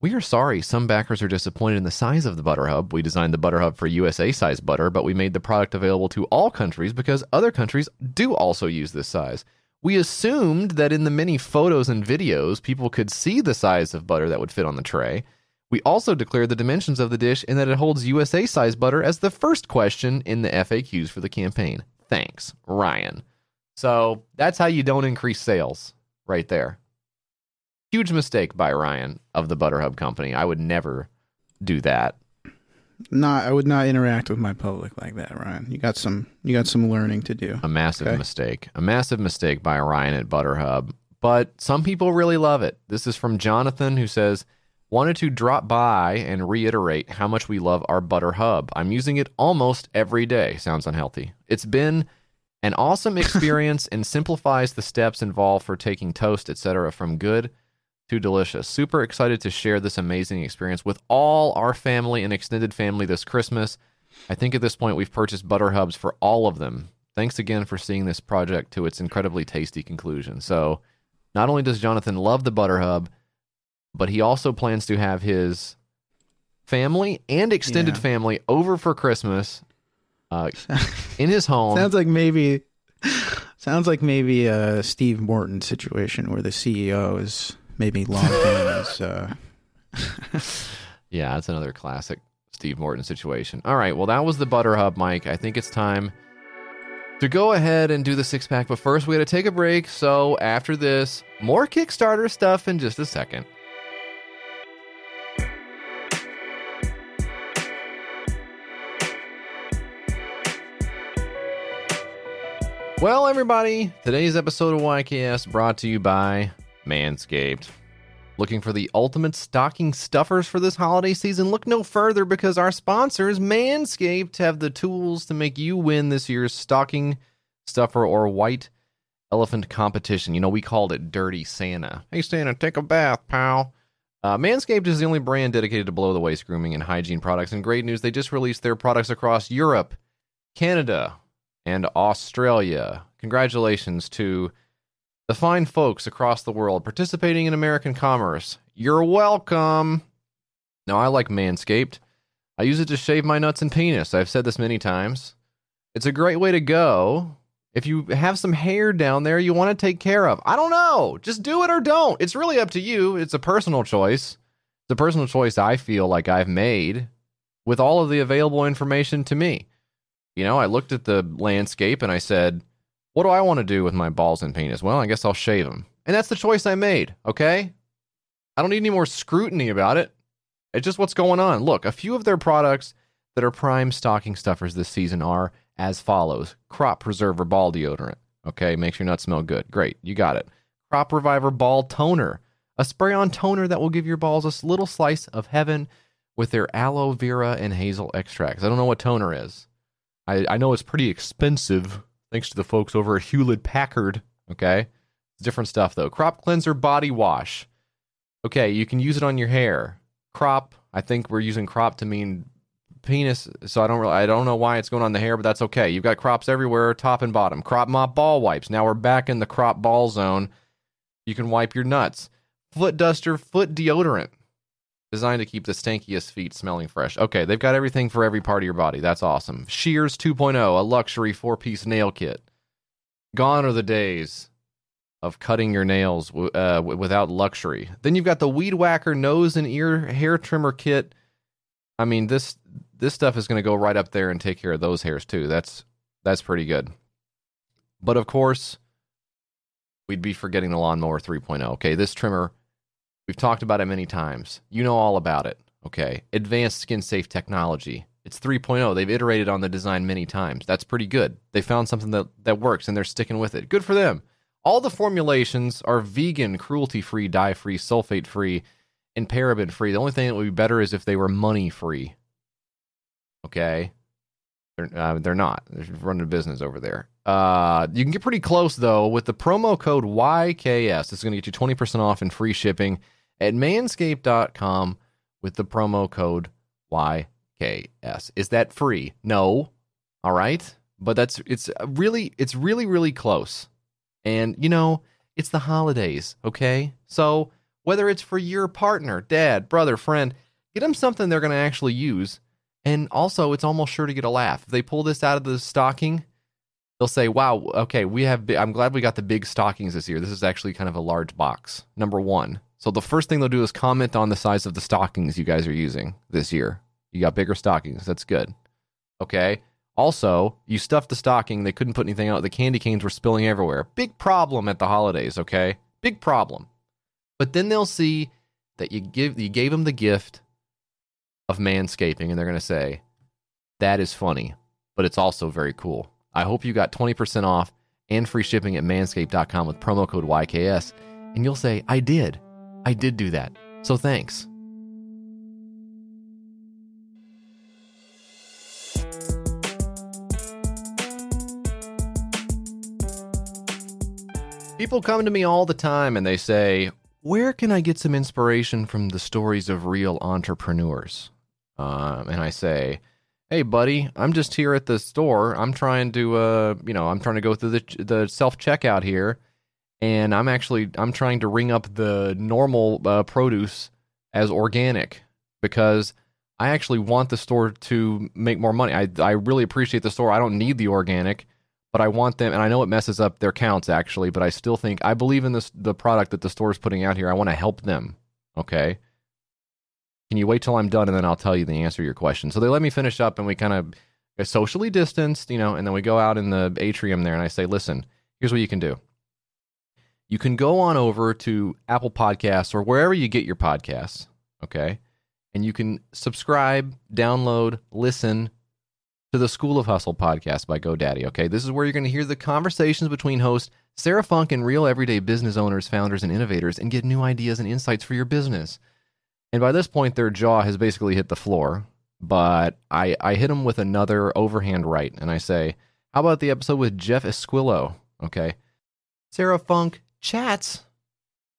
"We are sorry, some backers are disappointed in the size of the Butter Hub. We designed the Butter Hub for USA size butter, but we made the product available to all countries because other countries do also use this size." We assumed that in the many photos and videos, people could see the size of butter that would fit on the tray. We also declared the dimensions of the dish and that it holds USA size butter as the first question in the FAQs for the campaign. Thanks, Ryan. So that's how you don't increase sales right there. Huge mistake by Ryan of the Butter Hub Company. I would never do that. not I would not interact with my public like that, Ryan. You got some you got some learning to do. A massive Okay. mistake. A massive mistake by Ryan at Butterhub. But some people really love it. This is from Jonathan who says, Wanted to drop by and reiterate how much we love our Butter Hub. I'm using it almost every day. Sounds unhealthy. It's been an awesome <laughs> experience and simplifies the steps involved for taking toast, etc., from good to delicious. Super excited to share this amazing experience with all our family and extended family this Christmas. I think at this point we've purchased butter hubs for all of them. Thanks again for seeing this project to its incredibly tasty conclusion. So, not only does Jonathan love the butter hub, but he also plans to have his family and extended Yeah. family over for Christmas uh, in his <laughs> home. Sounds like maybe sounds like maybe a Steve Morton situation where the CEO is maybe in as uh <laughs> Yeah, that's another classic Steve Morton situation. All right, well, that was the Butter Hub, Mike. I think it's time to go ahead and do the six pack, but first we got to take a break. So after this, more Kickstarter stuff in just a second. Well, everybody, today's episode of YKS brought to you by Manscaped. Looking for the ultimate stocking stuffers for this holiday season? Look no further because our sponsors, Manscaped, have the tools to make you win this year's stocking stuffer or white elephant competition. You know, we called it Dirty Santa. Hey, Santa, take a bath, pal. Uh, Manscaped is the only brand dedicated to below the waist grooming and hygiene products. And great news, they just released their products across Europe, Canada, and Australia. Congratulations to the fine folks across the world participating in American commerce. You're welcome. Now, I like Manscaped. I use it to shave my nuts and penis. I've said this many times. It's a great way to go. If you have some hair down there you want to take care of, I don't know. Just do it or don't. It's really up to you. It's a personal choice. It's a personal choice I feel like I've made with all of the available information to me. You know, I looked at the landscape and I said, what do I want to do with my balls and penis? Well, I guess I'll shave them. And that's the choice I made, okay? I don't need any more scrutiny about it. It's just what's going on. Look, a few of their products that are prime stocking stuffers this season are as follows Crop Preserver Ball Deodorant. Okay, makes your nuts smell good. Great, you got it. Crop Reviver Ball Toner, a spray on toner that will give your balls a little slice of heaven with their aloe vera and hazel extracts. I don't know what toner is. I, I know it's pretty expensive thanks to the folks over at Hewlett Packard. Okay. It's different stuff though. Crop cleanser body wash. Okay, you can use it on your hair. Crop, I think we're using crop to mean penis, so I don't really I don't know why it's going on the hair, but that's okay. You've got crops everywhere, top and bottom. Crop mop ball wipes. Now we're back in the crop ball zone. You can wipe your nuts. Foot duster, foot deodorant. Designed to keep the stankiest feet smelling fresh. Okay, they've got everything for every part of your body. That's awesome. Shears 2.0, a luxury four piece nail kit. Gone are the days of cutting your nails uh, without luxury. Then you've got the Weed Whacker nose and ear hair trimmer kit. I mean, this this stuff is going to go right up there and take care of those hairs too. That's that's pretty good. But of course, we'd be forgetting the lawnmower 3.0. Okay, this trimmer, we've talked about it many times. You know all about it. Okay, advanced skin safe technology. It's 3.0. They've iterated on the design many times. That's pretty good. They found something that, that works and they're sticking with it. Good for them. All the formulations are vegan, cruelty free, dye free, sulfate free, and paraben free. The only thing that would be better is if they were money free. Okay? They're, uh, they're not. They're running a business over there. Uh, you can get pretty close, though, with the promo code YKS. It's going to get you 20% off and free shipping at manscaped.com with the promo code YKS. Is that free? No. All right. But that's it's really it's really really close. And you know, it's the holidays, okay? So, whether it's for your partner, dad, brother, friend, get them something they're going to actually use. And also, it's almost sure to get a laugh. If they pull this out of the stocking, they'll say, "Wow, okay, we have I'm glad we got the big stockings this year. This is actually kind of a large box." Number 1. So the first thing they'll do is comment on the size of the stockings you guys are using this year. You got bigger stockings. That's good. Okay? Also, you stuffed the stocking. They couldn't put anything out. The candy canes were spilling everywhere. Big problem at the holidays, okay? Big problem. But then they'll see that you give you gave them the gift of manscaping and they're to say, "That is funny, but it's also very cool." I hope you got 20% off and free shipping at manscaped.com with promo code YKS and you'll say, "I did. I did do that." So thanks. People come to me all the time and they say, Where can I get some inspiration from the stories of real entrepreneurs? Um, and I say, Hey, buddy, I'm just here at the store. I'm trying to, uh, you know, I'm trying to go through the, the self checkout here. And I'm actually, I'm trying to ring up the normal uh, produce as organic because I actually want the store to make more money. I, I really appreciate the store. I don't need the organic but I want them, and I know it messes up their counts actually, but I still think I believe in this the product that the store is putting out here. I want to help them. Okay. Can you wait till I'm done and then I'll tell you the answer to your question? So they let me finish up and we kind of socially distanced, you know, and then we go out in the atrium there and I say, listen, here's what you can do. You can go on over to Apple Podcasts or wherever you get your podcasts, okay? And you can subscribe, download, listen to the School of Hustle podcast by GoDaddy. Okay, this is where you're going to hear the conversations between host Sarah Funk and real everyday business owners, founders, and innovators, and get new ideas and insights for your business. And by this point, their jaw has basically hit the floor. But I, I hit them with another overhand right, and I say, "How about the episode with Jeff Esquillo?" Okay, Sarah Funk chats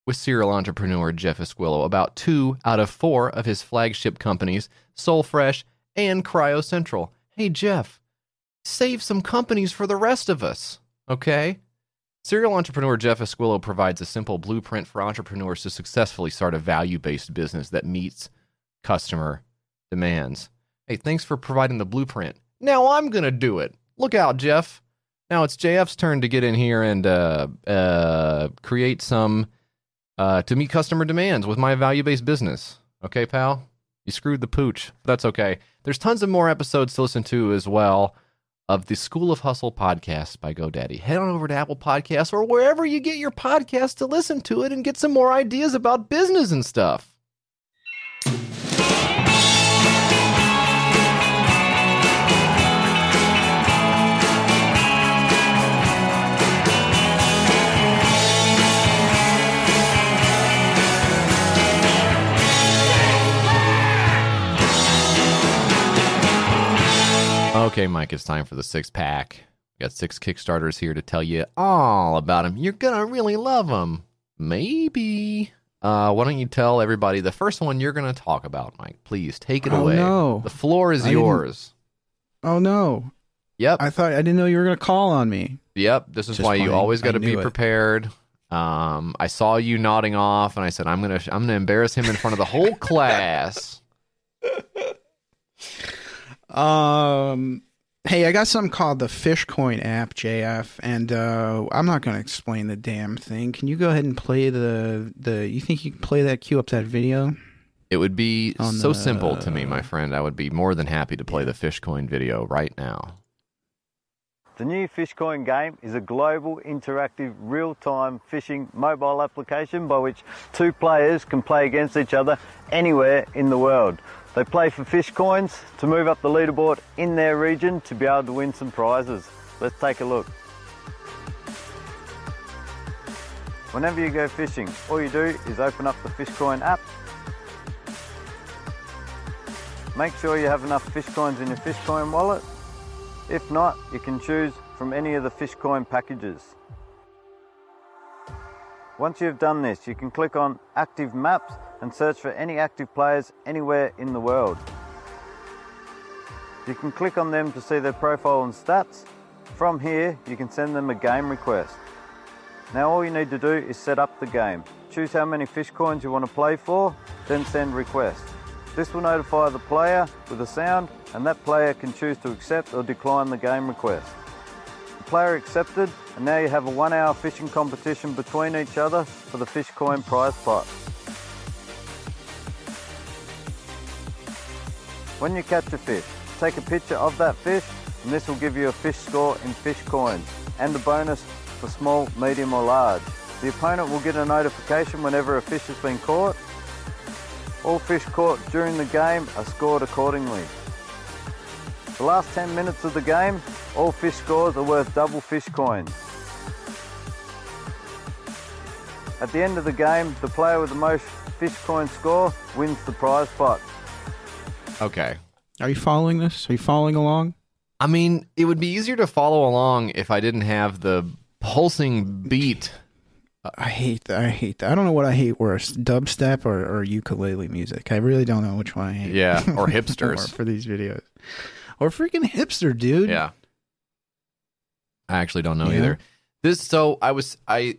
with serial entrepreneur Jeff Esquillo about two out of four of his flagship companies, Soulfresh and Cryo Central hey, Jeff, save some companies for the rest of us, okay? Serial entrepreneur Jeff Esquillo provides a simple blueprint for entrepreneurs to successfully start a value based business that meets customer demands. Hey, thanks for providing the blueprint. Now I'm going to do it. Look out, Jeff. Now it's JF's turn to get in here and uh, uh, create some uh, to meet customer demands with my value based business. Okay, pal? You screwed the pooch. That's okay. There's tons of more episodes to listen to as well of the School of Hustle podcast by GoDaddy. Head on over to Apple Podcasts or wherever you get your podcast to listen to it and get some more ideas about business and stuff. Okay, Mike, it's time for the six pack. We got six Kickstarters here to tell you all about them. You're gonna really love them. Maybe. Uh, why don't you tell everybody the first one you're gonna talk about, Mike? Please take it Oh, away. no. The floor is I didn't- yours. Oh no! Yep, I thought I didn't know you were gonna call on me. yep. This is Just why you always got to be it. prepared. Um, I saw you nodding off, and I said, "I'm gonna, I'm gonna embarrass him in front of the whole <laughs> class." <laughs> Um, hey, I got something called the Fishcoin app, JF, and uh, I'm not going to explain the damn thing. Can you go ahead and play the the? You think you can play that? Cue up that video. It would be On so the- simple to me, my friend. I would be more than happy to play the Fishcoin video right now. The new Fishcoin game is a global, interactive, real-time fishing mobile application by which two players can play against each other anywhere in the world. They play for fish coins to move up the leaderboard in their region to be able to win some prizes. Let's take a look. Whenever you go fishing, all you do is open up the Fishcoin app. Make sure you have enough fish coins in your Fishcoin wallet. If not, you can choose from any of the Fishcoin packages. Once you've done this, you can click on Active Maps and search for any active players anywhere in the world. You can click on them to see their profile and stats. From here, you can send them a game request. Now all you need to do is set up the game. Choose how many fish coins you want to play for, then send request. This will notify the player with a sound and that player can choose to accept or decline the game request. The player accepted and now you have a one hour fishing competition between each other for the fish coin prize pot. When you catch a fish, take a picture of that fish and this will give you a fish score in fish coins and a bonus for small, medium or large. The opponent will get a notification whenever a fish has been caught. All fish caught during the game are scored accordingly. The last 10 minutes of the game, all fish scores are worth double fish coins. At the end of the game, the player with the most fish coin score wins the prize pot. Okay. Are you following this? Are you following along? I mean, it would be easier to follow along if I didn't have the pulsing beat. I hate that. I hate that. I don't know what I hate worse, dubstep or, or ukulele music. I really don't know which one I hate. Yeah, or <laughs> more hipsters. for these videos, or freaking hipster, dude. Yeah. I actually don't know Yeah. either. This so I was I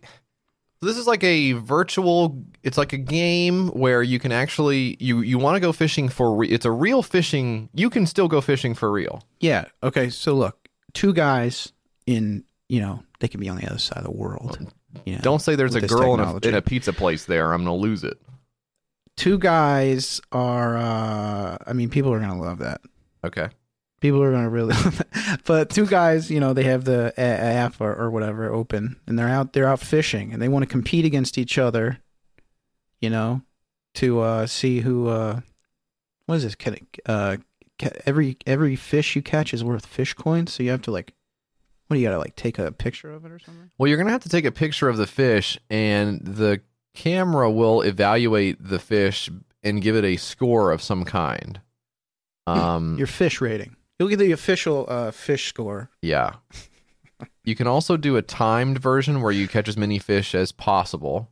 this is like a virtual it's like a game where you can actually you you want to go fishing for re, it's a real fishing you can still go fishing for real. Yeah. Okay. So look, two guys in you know they can be on the other side of the world. You know, Don't say there's a girl in a, in a pizza place there. I'm going to lose it. Two guys are. uh I mean, people are gonna love that. Okay. People are gonna really <laughs> love that. But two guys, you know, they have the app or, or whatever open, and they're out. They're out fishing, and they want to compete against each other. You know, to uh see who. uh What is this? Can it, uh, every every fish you catch is worth fish coins, so you have to like. What do you gotta like take a picture of it or something? Well, you're going to have to take a picture of the fish and the camera will evaluate the fish and give it a score of some kind. <laughs> Um Your fish rating. You'll get the official uh, fish score. Yeah. <laughs> you can also do a timed version where you catch as many fish as possible.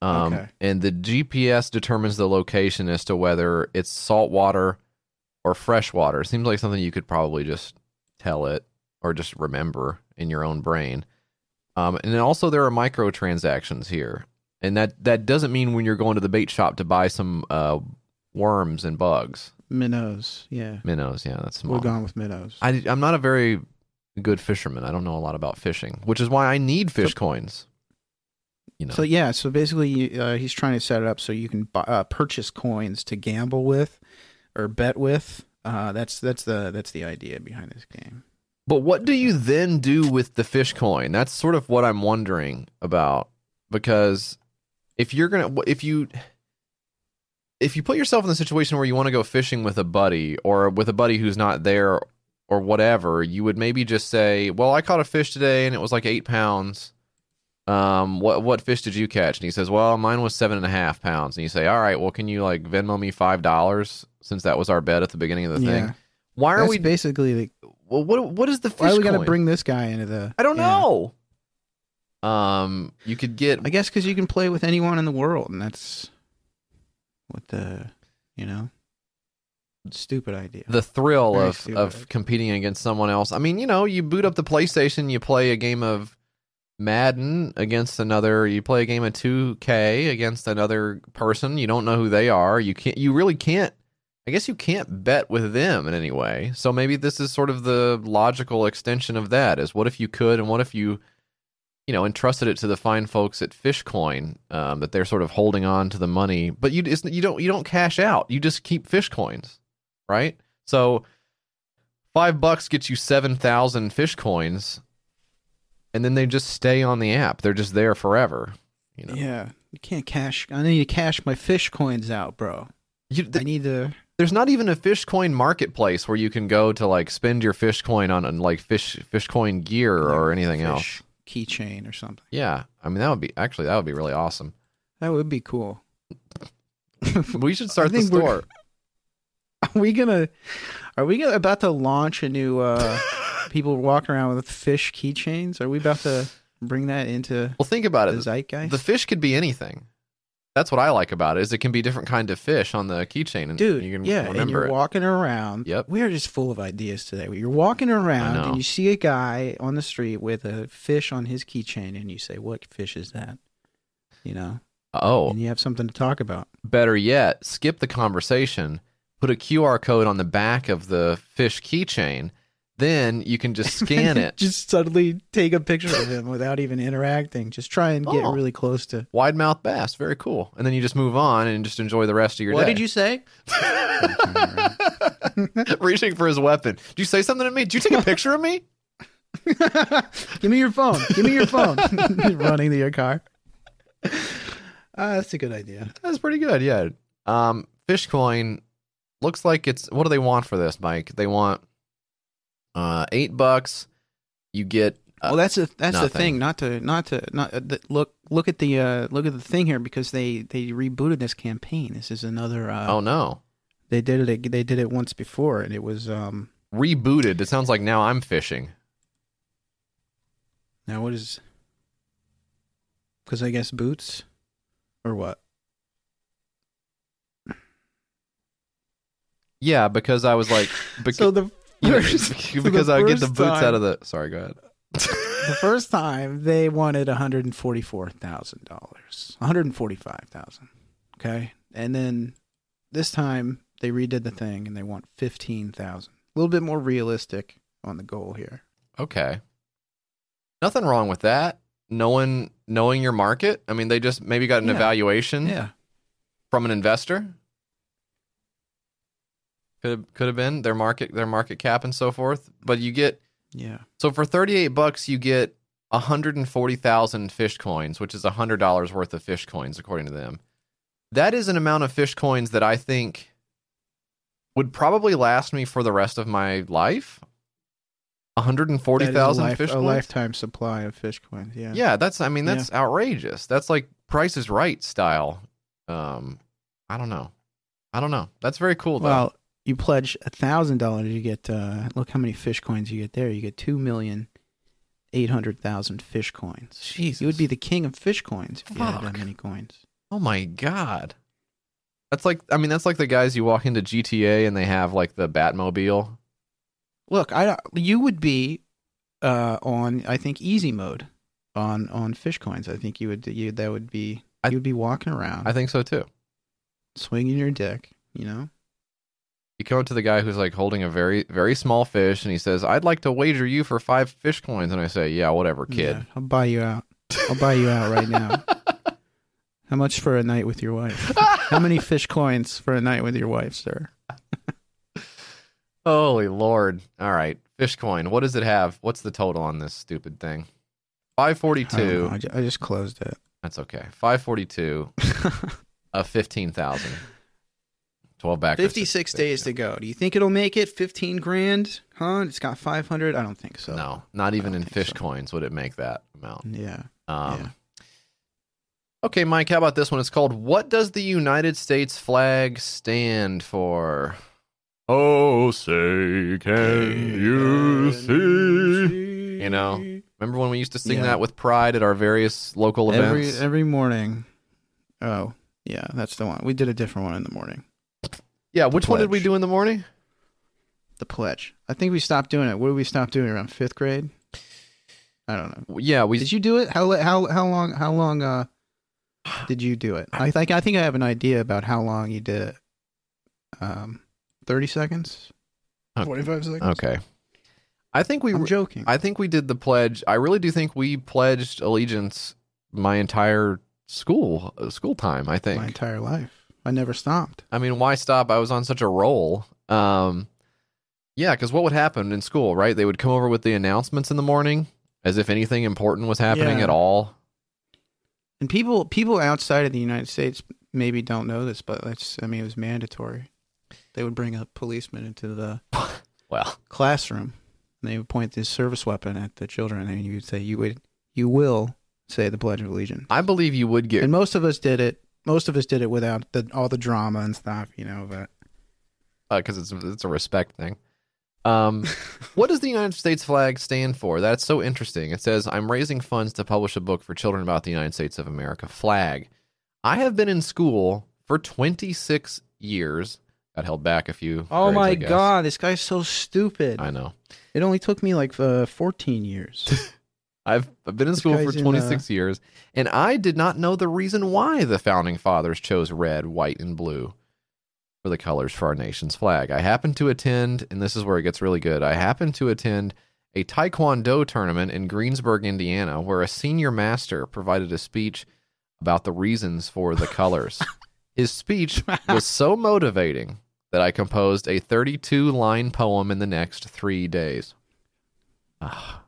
Um, Okay. And the GPS determines the location as to whether it's saltwater or freshwater. Seems like something you could probably just tell it or just remember in your own brain. Um, and then also there are microtransactions here. And that, that doesn't mean when you're going to the bait shop to buy some uh, worms and bugs. Minnows. Yeah. Minnows, yeah, that's small. We're gone with minnows. I, I'm not a very good fisherman. I don't know a lot about fishing, which is why I need fish coins. You know, So yeah, so basically, uh, he's trying to set it up so you can buy, uh, purchase coins to gamble with or bet with. Uh, that's that's the that's the idea behind this game. but what do you then do with the fish coin? That's sort of what I'm wondering about because if you're gonna if you if you put yourself in the situation where you want to go fishing with a buddy or with a buddy who's not there or whatever, you would maybe just say, "Well, I caught a fish today and it was like eight pounds." Um, what what fish did you catch? And he says, "Well, mine was seven and a half pounds." And you say, "All right, well, can you like Venmo me five dollars since that was our bet at the beginning of the Yeah. thing?" Why are That's we? basically the, well, what what is the fish? why are we got to bring this guy into the? I don't yeah. know. Um, you could get I guess because you can play with anyone in the world, and that's what the you know stupid idea. the thrill Very of of competing against someone else. I mean, you know, you boot up the PlayStation, you play a game of Madden against another. You play a game of 2K against another person. You don't know who they are. You can't. You really can't. I guess you can't bet with them in any way. So maybe this is sort of the logical extension of that. Is what if you could, and what if you, you know, entrusted it to the fine folks at Fishcoin um, that they're sort of holding on to the money, but you you don't you don't cash out. You just keep fish coins, right? So five bucks gets you seven thousand fish coins, and then they just stay on the app. They're just there forever. You know, Yeah, you can't cash. I need to cash my fish coins out, bro. you, I need to. there's not even a fish coin marketplace where you can go to like spend your fish coin on, on like fish fish coin gear or anything else. Keychain or something. Yeah, I mean that would be actually that would be really awesome. That would be cool. <laughs> We should start the store. <laughs> Are we gonna? Are we gonna, about to launch a new? uh <laughs> People walking around with fish keychains. Are we about to bring that into Well, think about the it. zeitgeist? The fish could be anything. That's what I like about it. Is it can be different kind of fish on the keychain, and Dude, You can yeah, and you're it. walking around. Yep. We're just full of ideas today. You're walking around and you see a guy on the street with a fish on his keychain, and you say, "What fish is that?" You know, oh, and you have something to talk about. better yet, skip the conversation. Put a QR code on the back of the fish keychain. Then you can just scan <laughs> it. just suddenly take a picture of him without even interacting. Just try and get Oh. really close to. Wide mouth bass, very cool. And then you just move on and just enjoy the rest of your What day. What did you say? <laughs> Reaching for his weapon. Did you say something to me? Did you take a picture of me? <laughs> Give me your phone. Give me your phone. Running to your car. Uh, that's a good idea. That's pretty good. Yeah. Um, Fishcoin looks like it's. What do they want for this, Mike? They want uh eight bucks. You get. Uh, well, that's a that's the thing. Not to not to not uh, the, look look at the uh, look at the thing here because they they rebooted this campaign. This is another. Uh, oh no, they did it. They did it once before, and it was um. rebooted. It sounds like now I'm fishing. Now what is? Because I guess boots, or what? Yeah, because I was like, <laughs> bec- so the know, because I get the boots time- out of the. Sorry, go ahead. the first <laughs> time they wanted one hundred and forty four thousand dollars, one hundred and forty five thousand. Okay, and then this time they redid the thing and they want fifteen thousand. A little bit more realistic on the goal here. Okay. Nothing wrong with that. Knowing knowing your market. I mean, they just maybe got an Yeah. evaluation Yeah, from an investor. Could have, could have been their market their market cap and so forth. But you get yeah. so for thirty eight bucks you get hundred and forty thousand fish coins, which is hundred dollars worth of fish coins according to them. That is an amount of fish coins that I think would probably last me for the rest of my life. One hundred and forty That is a thousand life- fish a coins. lifetime supply of fish coins. Yeah, Yeah, that's I mean that's outrageous. That's like Price is Right style. Um, I don't know. I don't know. That's very cool though. Well, you pledge a thousand dollars, you get uh, look how many fish coins you get there. You get two million eight hundred thousand fish coins. Jesus. You would be the king of fish coins if you had that many coins. oh my god. That's like I mean that's like the guys you walk into GTA and they have like the Batmobile. Look, I you would be uh, on I think easy mode on on fish coins. I think you would you that would be I- you would be walking around I think so too. swinging your dick. You know, You go up to the guy who's like holding a very very small fish and he says, "I'd like to wager you for 5 fish coins." And I say, "Yeah, whatever, kid." Yeah, I'll buy you out. I'll buy you out right now. <laughs> How much for a night with your wife? How many fish coins for a night with your wife, sir? <laughs> Holy lord. All right. Fish coin. What does it have? What's the total on this stupid thing? 542. I, I just closed it. That's okay. 542 <laughs> of 15,000. 12 back. 56 days to go. Do you think it'll make it? 15 grand? Huh? It's got 500? I don't think so. No, not even in fish so. coins would it make that amount. Yeah. Um, Yeah. Okay, Mike, how about this one? It's called What Does the United States Flag Stand For? Oh, say, can you see? You know, remember when we used to sing Yeah. that with pride at our various local Every events? every morning. Oh, yeah, that's the one. We did a different one in the morning. Yeah, which one did we pledge. do in the morning? The pledge. I think we stopped doing it. What did we stop doing around fifth grade? I don't know. Yeah, we Did you do it? How how how long how long uh did you do it? I think I think I have an idea about how long you did it. Um, thirty seconds, Okay. forty five seconds. Okay. I think we I'm joking. I think we did the pledge. I really do think we pledged allegiance my entire school uh, school time, I think. My entire life, I never stopped. I mean, why stop? I was on such a roll. Um, yeah, because what would happen in school, right? They would come over with the announcements in the morning, as if anything important was happening Yeah. at all. And people people outside of the United States maybe don't know this, but it's I mean it was mandatory. They would bring a policeman into the <laughs> Well, classroom and they would point this service weapon at the children and you would say you would you will say the Pledge of Allegiance. I believe you would get. And most of us did it. Most of us did it without the, all the drama and stuff, you know. But because uh, it's it's a respect thing. Um, <laughs> what does the United States flag stand for? That's so interesting. It says, "I'm raising funds to publish a book for children about the United States of America flag." I have been in school for 26 years. Got held back a few. oh grades, my god, this guy's so stupid. I know. It only took me like uh, 14 years. <laughs> I've, I've been in This school for guy's in, 26 years, and I did not know the reason why the founding fathers chose red, white, and blue for the colors for our nation's flag. I happened to attend, and this is where it gets really good. I happened to attend a Taekwondo tournament in Greensburg, Indiana, where a senior master provided a speech about the reasons for the colors. <laughs> His speech was so motivating that I composed a 32 line poem in the next three days. Ah.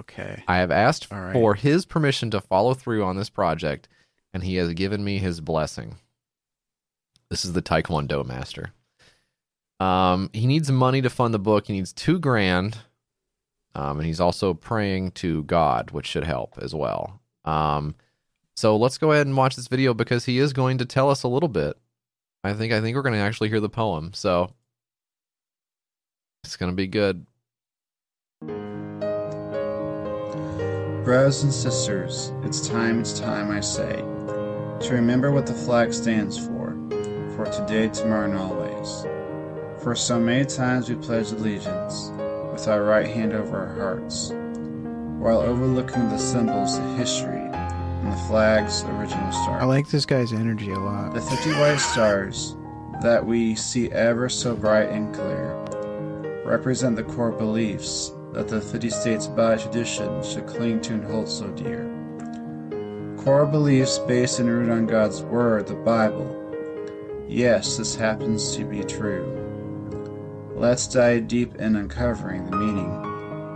Okay. I have asked right. for his permission to follow through on this project, and he has given me his blessing. This is the Taekwondo master. Um, he needs money to fund the book. He needs two grand, um, and he's also praying to God, which should help as well. Um, so let's go ahead and watch this video because he is going to tell us a little bit. I think I think we're going to actually hear the poem. So it's going to be good. Brothers and sisters, it's time, it's time, I say, to remember what the flag stands for, for today, tomorrow, and always. For so many times we pledge allegiance with our right hand over our hearts, while overlooking the symbols, the history, and the flag's original star. I like this guy's energy a lot. The 50 white stars that we see ever so bright and clear represent the core beliefs that the 50 states by tradition should cling to and hold so dear. Core beliefs based and rooted on God's Word, the Bible. Yes, this happens to be true. Let's dive deep in uncovering the meaning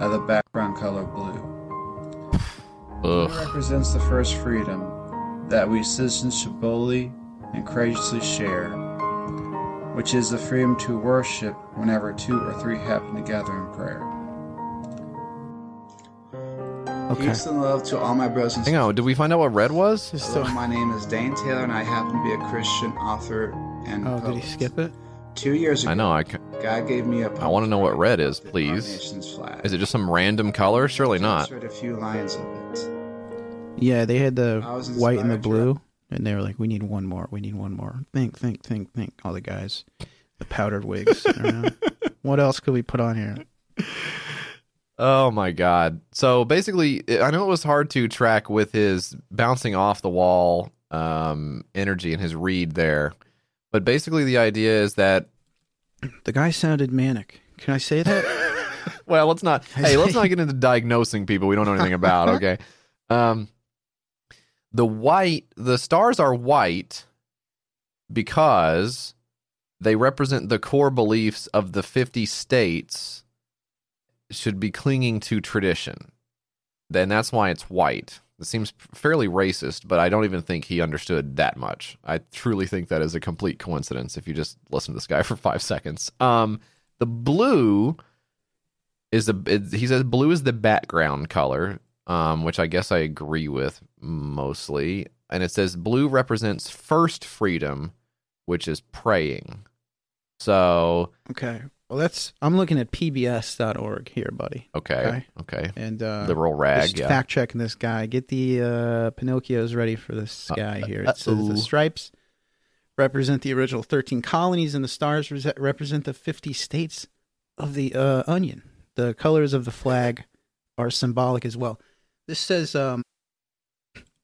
of the background color blue. Blue Ugh. represents the first freedom that we citizens should boldly and courageously share, which is the freedom to worship whenever two or three happen together in prayer. Okay. Peace and love to all my brothers and Hang on, did we find out what red was? Hello, so- my name is Dane Taylor, and I happen to be a Christian author and oh, did he poet. skip it? Two years ago, I know. I, c- God gave me a I wanna know what red is, please. flag. is it just some random color? Surely not. Read a few lines of it. Yeah, they had the white and the inspired to- blue, and they were like, "We need one more. We need one more. Think, think, think, think." All the guys, the powdered wigs. <laughs> what else could we put on here? Oh my god. So basically, I know it was hard to track with his bouncing off the wall um, energy and his read there, but basically the idea is that The guy sounded manic. Can I say that? <laughs> well, let's not. Hey, let's not get into diagnosing people we don't know anything about. Okay. <laughs> Um, the white, the stars are white because they represent the core beliefs of the 50 states should be clinging to tradition. Then that's why it's white. It seems fairly racist, but I don't even think he understood that much. I truly think that is a complete coincidence if you just listen to this guy <laughs> for five seconds. Um, the blue is the it, he says blue is the background color, um, which I guess I agree with mostly. And it says blue represents first freedom, which is praying. So okay. Well, that's. I'm looking at pbs.org here, buddy. okay, okay, And uh, liberal rag, just yeah. fact checking this guy. Get the uh, Pinocchios ready for this guy here. It says the stripes represent the original 13 colonies, and the stars res- represent the 50 states of the uh, onion. The colors of the flag are symbolic as well. This says um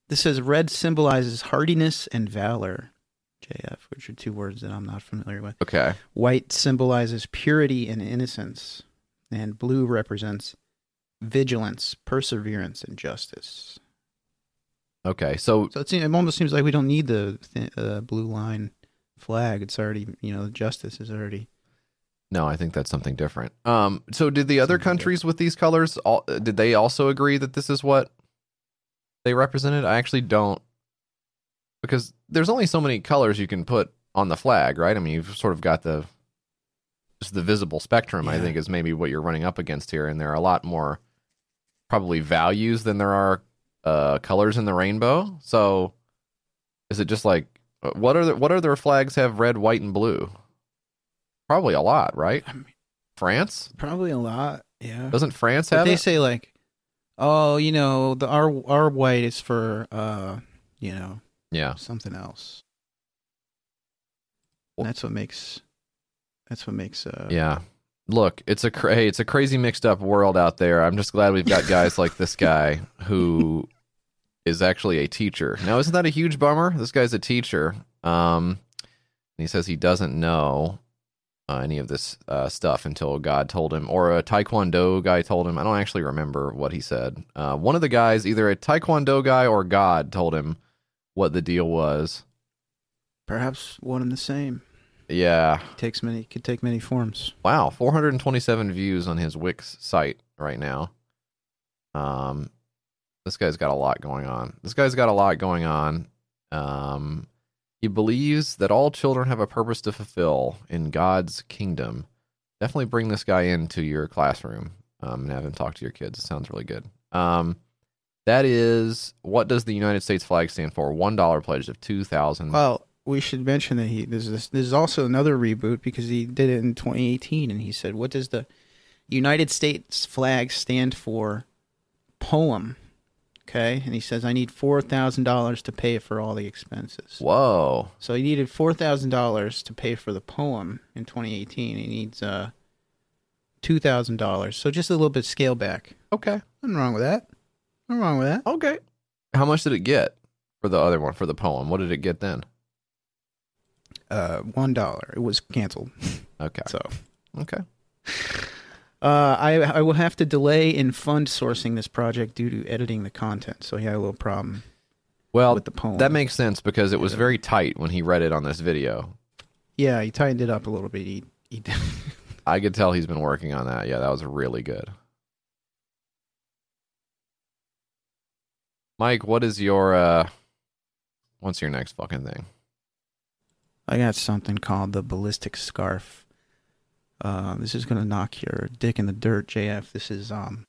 this says red symbolizes hardiness and valor. JF, which are two words that I'm not familiar with. Okay. White symbolizes purity and innocence, and blue represents vigilance, perseverance, and justice. Okay. So So it, seems, it almost seems like we don't need the th- uh, blue line flag. It's already, you know, justice is already. no, I think that's something different. Um. So did the other countries with these colors? All did they also agree that this is what they represented? I actually don't, because there's only so many colors you can put on the flag, right? I mean, you've sort of got the just the visible spectrum. I think is maybe what you're running up against here, and there are a lot more probably values than there are uh, colors in the rainbow. So, is it just like uh, what are the, what other flags have red, white, and blue? Probably a lot, right? I mean, France probably a lot. Yeah. doesn't France But have they it? say like, oh, you know, the our our white is for uh, you know, Yeah, something else. Well- that's what makes. That's what makes. Uh, yeah. Look, it's a cra- it's a crazy mixed up world out there. I'm just glad we've got guys like this guy <laughs> who is actually a teacher. Now, isn't that a huge bummer? This guy's a teacher. Um, and he says he doesn't know uh, any of this uh, stuff until God told him, or a Taekwondo guy told him. I don't actually remember what he said. Uh, one of the guys, either a Taekwondo guy or God, told him what the deal was. Perhaps one and the same. Yeah. Takes many. Could take many forms. Wow, 427 views on his Wix site right now. Um, this guy's got a lot going on. This guy's got a lot going on. Um, he believes that all children have a purpose to fulfill in God's kingdom. Definitely bring this guy into your classroom um, and have him talk to your kids. It sounds really good. Um, that is what does the United States flag stand for? One dollar pledge of two thousand. Well, we should mention that he there's this there's also another reboot because he did it in 2018 and he said, "What does the United States flag stand for?" Poem. Okay, and he says, "I need four thousand dollars to pay for all the expenses." Whoa. So he needed four thousand dollars to pay for the poem in 2018. He needs uh two thousand dollars. So just a little bit scale back. Okay. Nothing wrong with that. Nothing wrong with that. Okay. How much did it get for the other one for the poem? What did it get then? Uh, one dollar. It was canceled. Okay. So Okay. uh, I I will have to delay in fund sourcing this project due to editing the content. So he had a little problem Well, with the poem. that makes sense because it was very tight when he read it on this video. yeah, he tightened it up a little bit. He he. <laughs> I could tell he's been working on that. Yeah, that was really good. Mike, what is your uh what's your next fucking thing? I got something called the ballistic scarf. Uh, this is gonna knock your dick in the dirt, JF. This is um,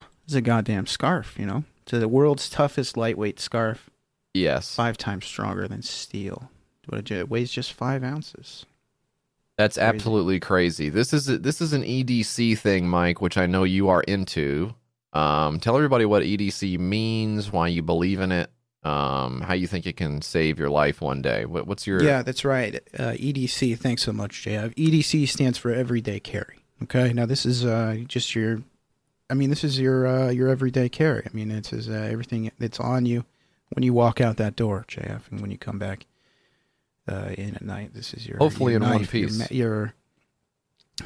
this is a goddamn scarf, you know. It's the world's toughest lightweight scarf, Yes. five times stronger than steel. What it weighs just five ounces. That's Crazy. absolutely crazy. This is this is an EDC thing, Mike, which I know you are into. Um, tell everybody what EDC means, why you believe in it, um, how you think it can save your life one day. What, what's your Yeah, that's right. Uh, EDC. Thanks so much, JF. EDC stands for everyday carry. Okay, now this is uh, just your. I mean, this is your uh, your everyday carry. I mean, it's is uh, everything that's on you when you walk out that door, JF, and when you come back uh, in at night. This is your Hopefully your in one knife, your piece. ma- Your,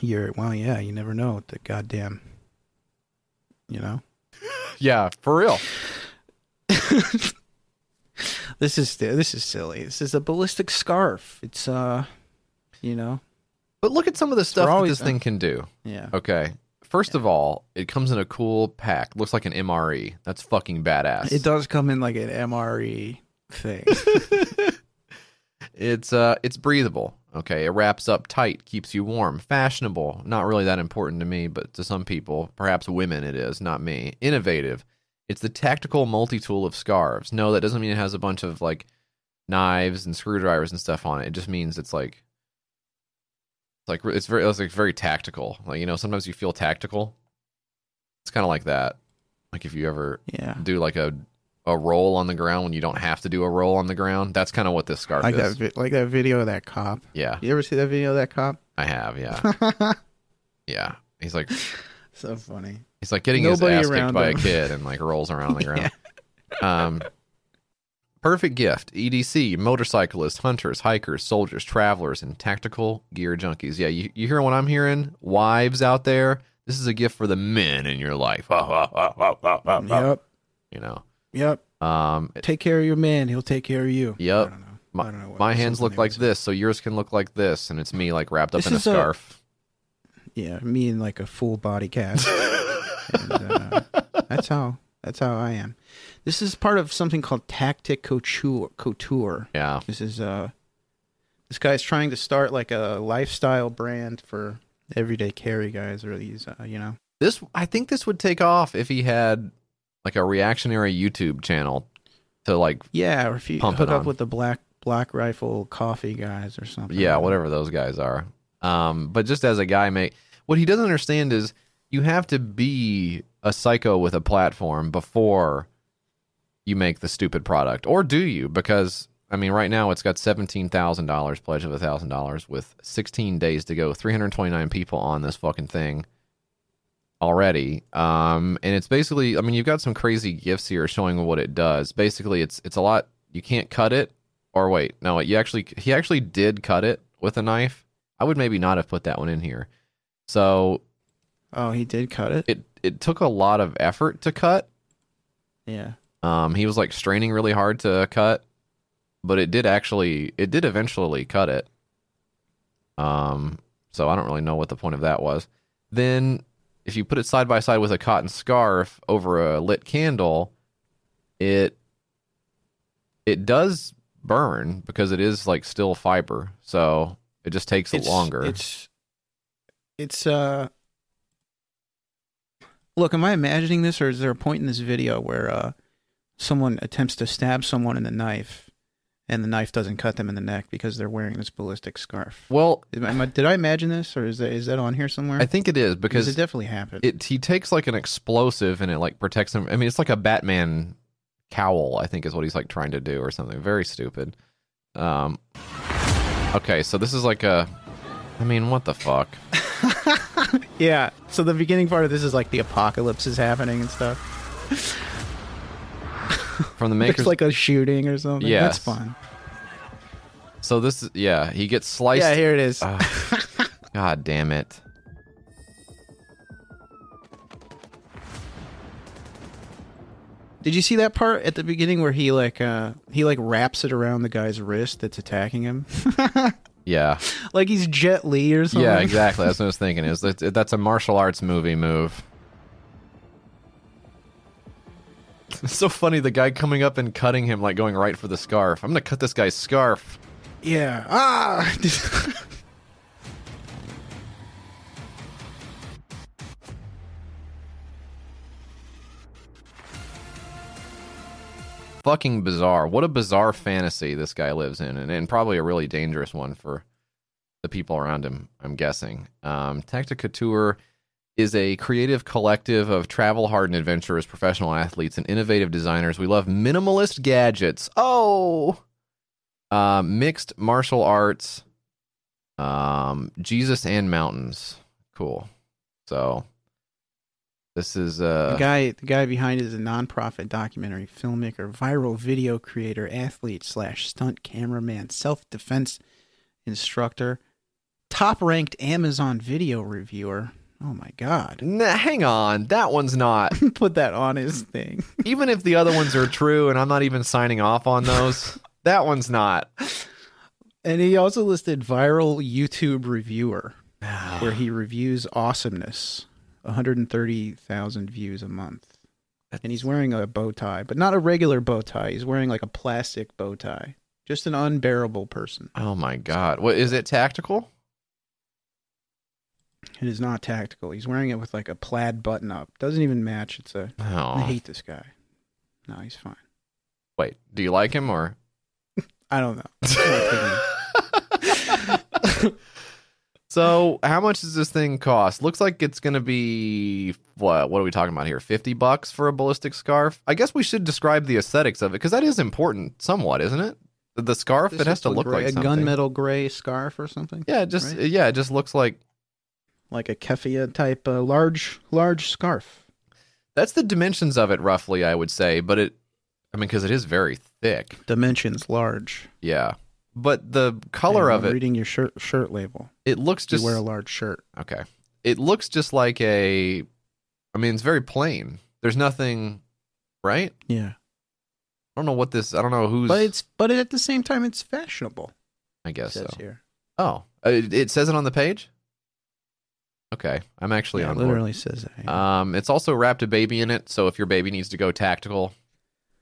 your well, yeah, you never know what the goddamn. You know, yeah for real? <laughs> this is this is silly. This is a ballistic scarf. It's uh, you know, But look at some of the stuff always- this thing can do. yeah. Okay, first of all, it comes in a cool pack. Looks like an MRE. That's fucking badass. It does come in like an MRE thing. <laughs> It's uh it's breathable. Okay, it wraps up tight, keeps you warm, fashionable. Not really that important to me, but to some people, perhaps women, it is. Not me. Innovative. It's the tactical multi-tool of scarves. No, that doesn't mean it has a bunch of like knives and screwdrivers and stuff on it. It just means it's like it's like it's very it's like very tactical. Like you know, sometimes you feel tactical. It's kind of like that. Like if you ever yeah. do like a a roll on the ground when you don't have to do a roll on the ground. That's kind of what this scarf Like is. that, like that video of that cop. Yeah, You ever see that video of that cop? I have. Yeah, <laughs> yeah. He's like, <laughs> so funny. He's like getting Nobody his ass kicked by him. a kid and like rolls around on the <laughs> ground. Um, perfect gift. EDC, motorcyclists, hunters, hikers, soldiers, travelers, and tactical gear junkies. Yeah, you, you hear what I'm hearing? Wives out there, this is a gift for the men in your life. Yep. You know. Yep. Um, Take care of your man. He'll take care of you. Yep. I don't know. my, I don't know my hands look like this, so yours can look like this, and it's me like wrapped up This in a is a- scarf. Yeah, me in like a full body cast. <laughs> and, uh, that's how. That's how I am. This is part of something called Tactic Couture. Couture. yeah. This is uh, this guy's trying to start like a lifestyle brand for everyday carry guys, or these, uh, you know. This I think this would take off if he had like a reactionary YouTube channel to like Yeah, or if you Pump hook it up on. with the black black rifle coffee guys or something. yeah, whatever those guys are. Um, but just as a guy, mate, what he doesn't understand is you have to be a psycho with a platform before you make the stupid product, or do you? Because I mean, right now it's got seventeen thousand dollars pledge of a thousand dollars with sixteen days to go, three hundred twenty nine people on this fucking thing already. Um, and it's basically, I mean, you've got some crazy gifts here showing what it does. Basically, it's it's a lot. You can't cut it, or wait, no, you actually he actually did cut it with a knife. I would maybe not have put that one in here. So Oh, he did cut it. it it took a lot of effort to cut. Yeah. Um, he was like straining really hard to cut, but it did actually it did eventually cut it. Um, so I don't really know what the point of that was. Then if you put it side by side with a cotton scarf over a lit candle, it it does burn because it is like still fiber. So it just takes It's longer. It's it's uh. Look, am I imagining this, or is there a point in this video where uh, someone attempts to stab someone in the knife, and the knife doesn't cut them in the neck because they're wearing this ballistic scarf? well, I- did I imagine this, or is that is that on here somewhere? I think it is because because it definitely happened. it he takes like an explosive and it like protects him. I mean, it's like a Batman cowl. I think is what he's like trying to do or something. Very stupid. Um. Okay, so this is like a. I mean, what the fuck? <laughs> yeah. So the beginning part of this is like the apocalypse is happening and stuff. <laughs> From the makers. There's like a shooting or something. Yeah, That's fun. so this, is yeah, he gets sliced. Yeah, here it is. Ah, <laughs> God damn it! Did you see that part at the beginning where he like uh he like wraps it around the guy's wrist that's attacking him? <laughs> Yeah, like he's Jet Li or something. yeah, exactly. That's what I was thinking. Is that that's a martial arts movie move? <laughs> It's so funny. The guy coming up and cutting him, like going right for the scarf. I'm gonna cut this guy's scarf. Yeah. Ah. <laughs> fucking bizarre. What a bizarre fantasy this guy lives in, and, and probably a really dangerous one for the people around him, I'm guessing. Um, Tactic Couture is a creative collective of travel hardened adventurers, professional athletes, and innovative designers. We love minimalist gadgets. Oh! Uh, mixed martial arts, um, Jesus and mountains. Cool. So, this is uh, the guy the guy behind it is a nonprofit documentary filmmaker, viral video creator, athlete slash stunt cameraman, self defense instructor, top ranked Amazon video reviewer. Oh my god. Nah, hang on, that one's not. <laughs> Put that on his thing. <laughs> even if the other ones are true, and I'm not even signing off on those, that one's not. And he also listed viral YouTube reviewer, ah. where he reviews awesomeness. 130,000 views a month. And he's wearing a bow tie, but not a regular bow tie. He's wearing like a plastic bow tie. Just an unbearable person. Oh my god, what is it? Tactical? It is not tactical. He's wearing it with like a plaid button up. Doesn't even match. It's a. I hate this guy. No, he's fine. wait. Do you like him or? I don't know. <laughs> so, how much does this thing cost? Looks like it's going to be what? What are we talking about here? Fifty bucks for a ballistic scarf? I guess we should describe the aesthetics of it because that is important, somewhat, isn't it? The, scarf This it has to look gray- like a gunmetal gray scarf or something. Yeah, just right? yeah, it just looks like like a keffiyeh type, uh, large large scarf. That's the dimensions of it, roughly, I would say. But it, I mean, because it is very thick. Dimensions large. Yeah. But the color Yeah, of it, Reading your shirt shirt label. it looks Just you wear a large shirt. okay. It looks just like a. I mean, it's very plain. There's nothing, right? Yeah, I don't know what this. I don't know who's. but it's but at the same time it's fashionable. I It guess says so. here. Oh, uh, it, it says it on the page. Okay, I'm actually Yeah, on it board. literally says that. yeah. Um, it's also wrapped a baby in it, so if your baby needs to go tactical,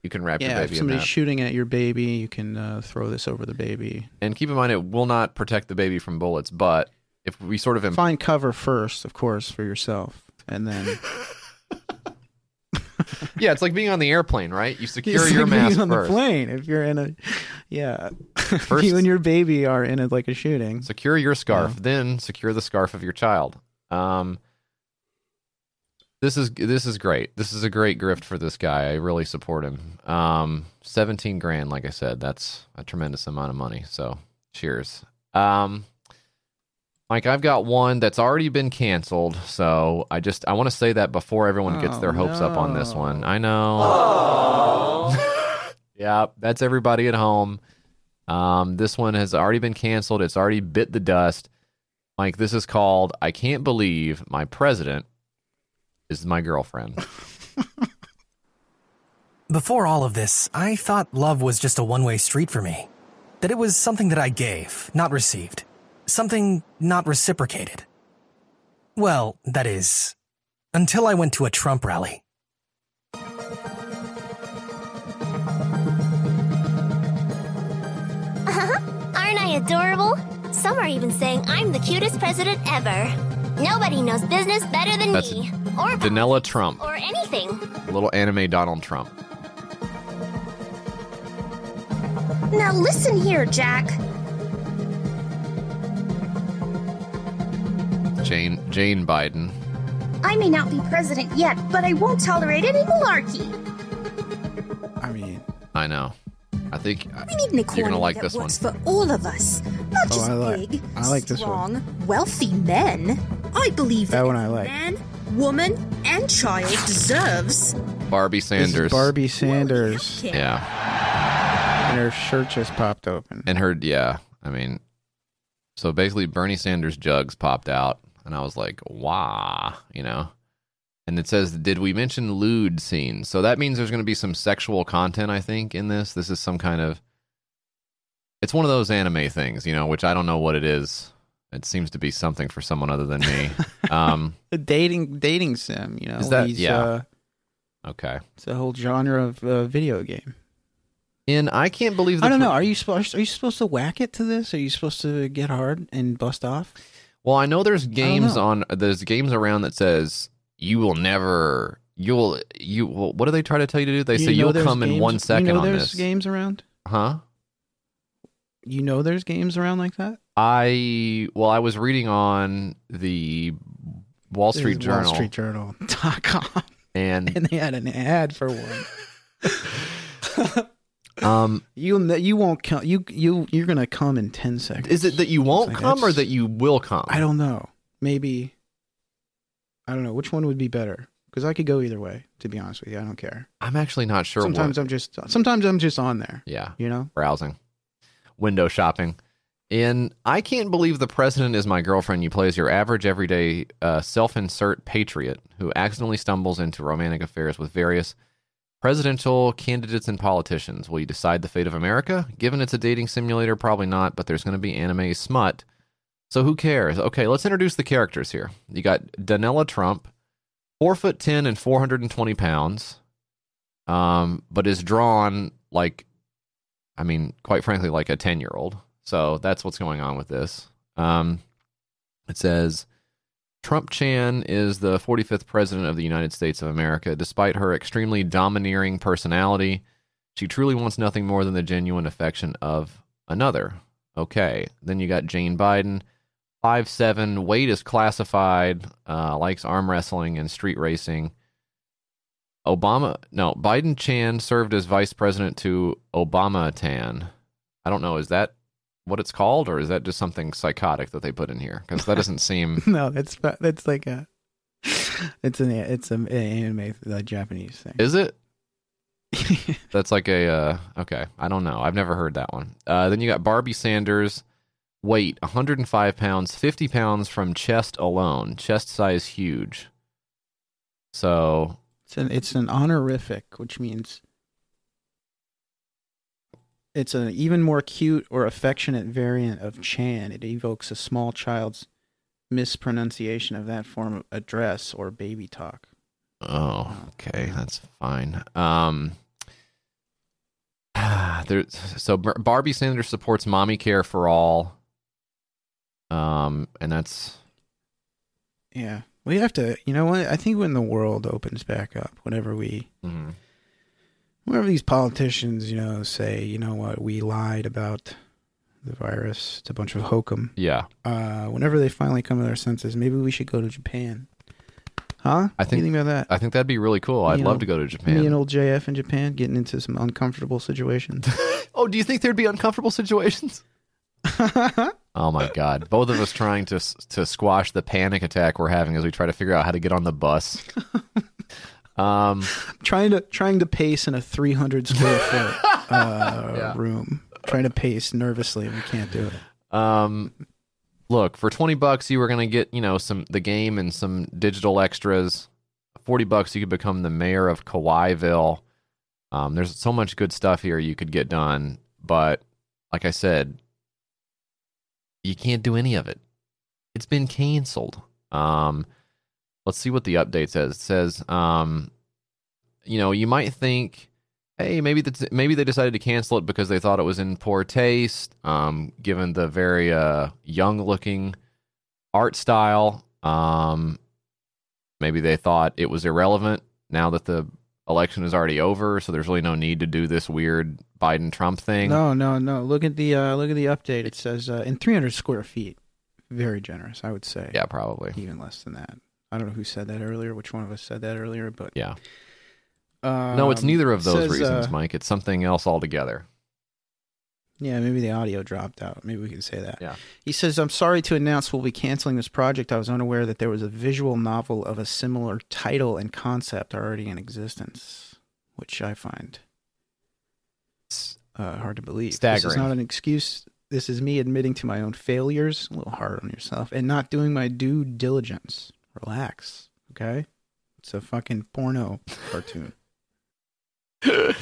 you can wrap your yeah, if baby in somebody's shooting at your baby, you can uh, throw this over the baby. and keep in mind, it will not protect the baby from bullets, but if we sort of, imp- Find cover first, of course, for yourself, and then <laughs> <laughs> yeah, it's like being on the airplane, right? You secure It's your like being mask on first. the plane. If you're in a, yeah, First- <laughs> you and your baby are in a like a shooting. Secure your scarf, then secure the scarf of your child. Um, this is this is great. This is a great grift for this guy. I really support him. Um, seventeen grand, like I said, that's a tremendous amount of money. So, cheers. Um, Mike, I've got one that's already been canceled. So I just I want to say that before everyone gets Oh, their hopes up on this one. I know. <laughs> yeah, that's everybody at home. Um, this one has already been canceled. It's already bit the dust. Mike, this is called I Can't Believe My President is My Girlfriend. <laughs> Before all of this, I thought love was just a one way street for me. That it was something that I gave, not received. Something not reciprocated. Well, that is, until I went to a Trump rally. Uh-huh. Aren't I adorable? Some are even saying I'm the cutest president ever. Nobody knows business better than That's me. Or Danella Trump, or anything. little anime Donald Trump. Now listen here, Jack. Jane Jane Biden. I may not be president yet, but I won't tolerate any malarkey. I mean, I know. I think We need an economy you're gonna like that this one. works for all of us, not Oh, just I like- big, I like this strong, wealthy men. I believe That that, one I like. man, woman, and child deserves. Barbie this Sanders. is Barbie Sanders, healthcare. Yeah. and her shirt just popped open. And her yeah, I mean so basically Bernie Sanders jugs popped out and I was like, "Wow," you know. And it says, "Did we mention lewd scenes?" So that means there's going to be some sexual content, I think, in this. This is some kind of It's one of those anime things, you know, which I don't know what it is. It seems to be something for someone other than me. <laughs> um, The dating dating sim, you know, Is that- yeah. uh, okay. it's a whole genre of uh, video game. And I can't believe the I don't know. Are you supposed are you supposed to whack it to this? Are you supposed to get hard and bust off? Well, I know there's games know. on there's games around that says you will never you'll you what do they try to tell you to do? They You say you'll come in one second you know on there's this. games around. Huh? You know there's games around like that. I well, I was reading on the Wall Street Journal Wall Street Journal dot com, and <laughs> and they had an ad for one. <laughs> um You you won't come. You you you're gonna come in ten seconds. is it that you won't Like, come or that you will come? I don't know. Maybe. I don't know which one would be better because I could go either way. To be honest with you, I don't care. I'm actually not sure sometimes what. I'm just sometimes I'm just on there. yeah. You know. browsing, window shopping. And I can't believe the president is my girlfriend. You play as your average, everyday, uh, self insert patriot who accidentally stumbles into romantic affairs with various presidential candidates and politicians. Will you decide the fate of America? Given it's a dating simulator, probably not, but there's going to be anime smut. So who cares? Okay, let's introduce the characters here. You got Danella Trump, four foot ten and four hundred and twenty pounds, um, but is drawn like I mean, quite frankly, like a 10 year old. So that's what's going on with this. Um, it says Trump Chan is the 45th president of the United States of America. Despite her extremely domineering personality, she truly wants nothing more than the genuine affection of another. Okay. Then you got Jane Biden, five seven, weight is classified, uh, likes arm wrestling and street racing. Obama, no, Biden Chan served as vice president to Obama Tan. I don't know. Is that what it's called, or is that just something psychotic that they put in here? Because that doesn't seem. <laughs> No, that's that's like a. It's an it's an anime uh, Japanese thing. Is it? <laughs> That's like a uh, okay. I don't know. I've never heard that one. Uh, then you got Barbie Sanders, weight 105 pounds, 50 pounds from chest alone, chest size huge. So It's an it's an honorific, which means it's an even more cute or affectionate variant of Chan. It evokes a small child's mispronunciation of that form of address or baby talk. Oh, okay, that's fine. Um, <sighs> there. So Barbie Sanders supports mommy care for all. Um, and that's Yeah. We have to, you know what? I think when the world opens back up, whenever we, mhm. whenever these politicians, you know, say, you know what, we lied about the virus, it's a bunch of hokum. yeah. Uh, whenever they finally come to their senses, maybe we should go to Japan. Huh? I What do you think- think about that? I think that'd be really cool. I'd You love know, to go to Japan. Me and old JF in Japan getting into some uncomfortable situations. <laughs> oh, do you think there'd be uncomfortable situations? <laughs> Oh my god! Both of us trying to to squash the panic attack we're having as we try to figure out how to get on the bus. <laughs> um, trying to trying to pace in a 300 square <laughs> foot uh, Yeah. room. Trying to pace nervously, and we can't do it. um, look for twenty bucks, you were gonna get you know some the game and some digital extras. Forty bucks, you could become the mayor of Kawaiiville. Um, there's so much good stuff here you could get done, but like I said, you can't do any of it. It's been canceled. Um, let's see what the update says. It says, um, you know, you might think, hey, maybe that's, maybe they decided to cancel it because they thought it was in poor taste, um, given the very uh, young-looking art style. Um, maybe they thought it was irrelevant now that the election is already over, so there's really no need to do this weird Biden Trump thing. No, no, no. Look at the uh, look at the update. It says uh, in 300 square feet. Very generous, I would say. Yeah, probably. even less than that. I don't know who said that earlier. Which one of us said that earlier? But Yeah. um, No, it's neither of those says, reasons, uh, Mike. It's something else altogether. Yeah, maybe the audio dropped out. Maybe we can say that. Yeah. He says, I'm sorry to announce we'll be canceling this project. I was unaware that there was a visual novel of a similar title and concept already in existence, which I find uh, hard to believe. Staggering. This is not an excuse. This is me admitting to my own failures, a little hard on yourself, and not doing my due diligence. Relax, okay? It's a fucking porno <laughs> cartoon. <laughs>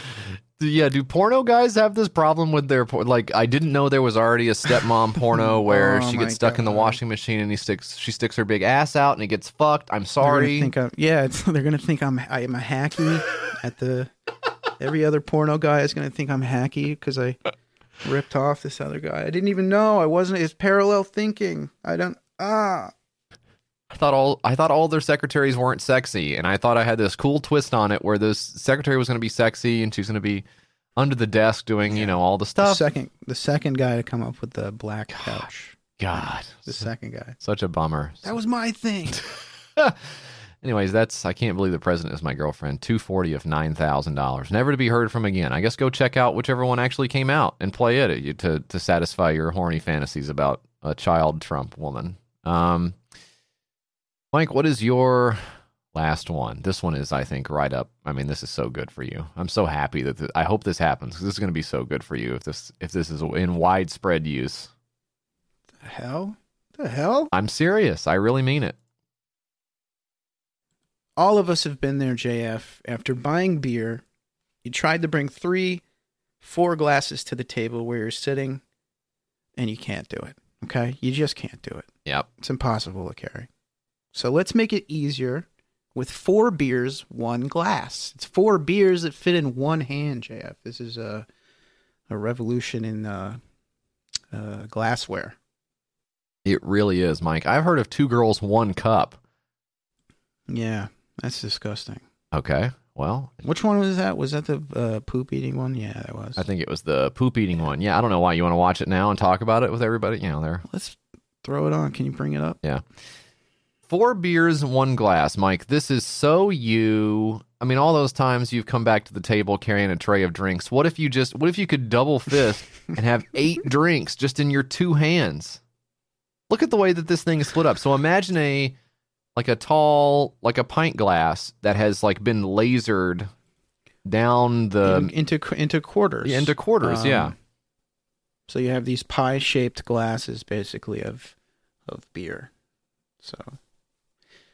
yeah, do porno guys have this problem with their por- like? I didn't know there was already a stepmom <laughs> porno where Oh she gets stuck in the washing machine and he sticks she sticks her big ass out and it gets fucked. I'm They're sorry. gonna think I'm, yeah, it's, <laughs> they're gonna think I'm I'm a hacky at the. Every other porno guy is gonna think I'm hacky because I ripped off this other guy. I didn't even know I wasn't. It's parallel thinking. I don't. Ah. I thought all I thought all their secretaries weren't sexy, and I thought I had this cool twist on it where this secretary was going to be sexy and she's going to be under the desk doing you know all the The stuff. second, the second guy to come up with the black couch. God, The second guy. such a bummer. That was my thing. <laughs> Anyways, that's I can't believe the president is my girlfriend. Two forty of nine thousand dollars, never to be heard from again. I guess go check out whichever one actually came out and play it to to satisfy your horny fantasies about a child Trump woman. Um, Mike, what is your last one? This one is, I think, right up. I mean, this is so good for you. I'm so happy that th- I hope this happens this is going to be so good for you if this if this is in widespread use. the hell? The hell? I'm serious. I really mean it. all of us have been there, JF. After buying beer, you tried to bring three, four glasses to the table where you're sitting, and you can't do it. Okay? You just can't do it. Yep. It's impossible to carry. So let's make it easier with four beers, one glass. It's four beers that fit in one hand, JF. This is a, a revolution in uh, uh, glassware. It really is, Mike. I've heard of two girls, one cup. Yeah, that's disgusting. Okay. Well, Which one was that? Was that the uh, poop eating one? Yeah, that was. I think it was the poop eating one. Yeah, I don't know why you want to watch it now and talk about it with everybody. You know, there. Let's throw it on. Can you bring it up? Four beers, one glass. Mike, this is so you. I mean, all those times you've come back to the table carrying a tray of drinks. What if you just, what if you could double fist and have <laughs> eight drinks just in your two hands? Look at the way that this thing is split up. So imagine a, like a tall, like a pint glass that has like been lasered down the, In- into into quarters. yeah, into quarters. yeah. Um, So you have these pie-shaped glasses, basically of of beer. So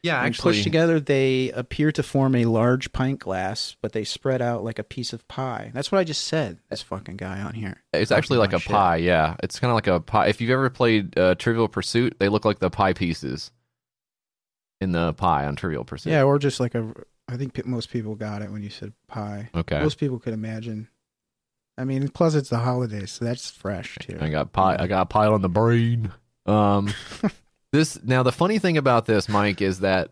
Yeah, when pushed together, they appear to form a large pint glass, but they spread out like a piece of pie. That's what I just said. This fucking guy on here. It's Talking actually like a shit. pie, yeah. It's kind of like a pie. If you've ever played uh, Trivial Pursuit, they look like the pie pieces in the pie on Trivial Pursuit. Yeah, or just like a. I think most people got it when you said pie. Okay. Most people could imagine. I mean, plus it's the holidays, so that's fresh too. I got pie. I got pie on the brain. Um, <laughs> this now the funny thing about this, Mike, is that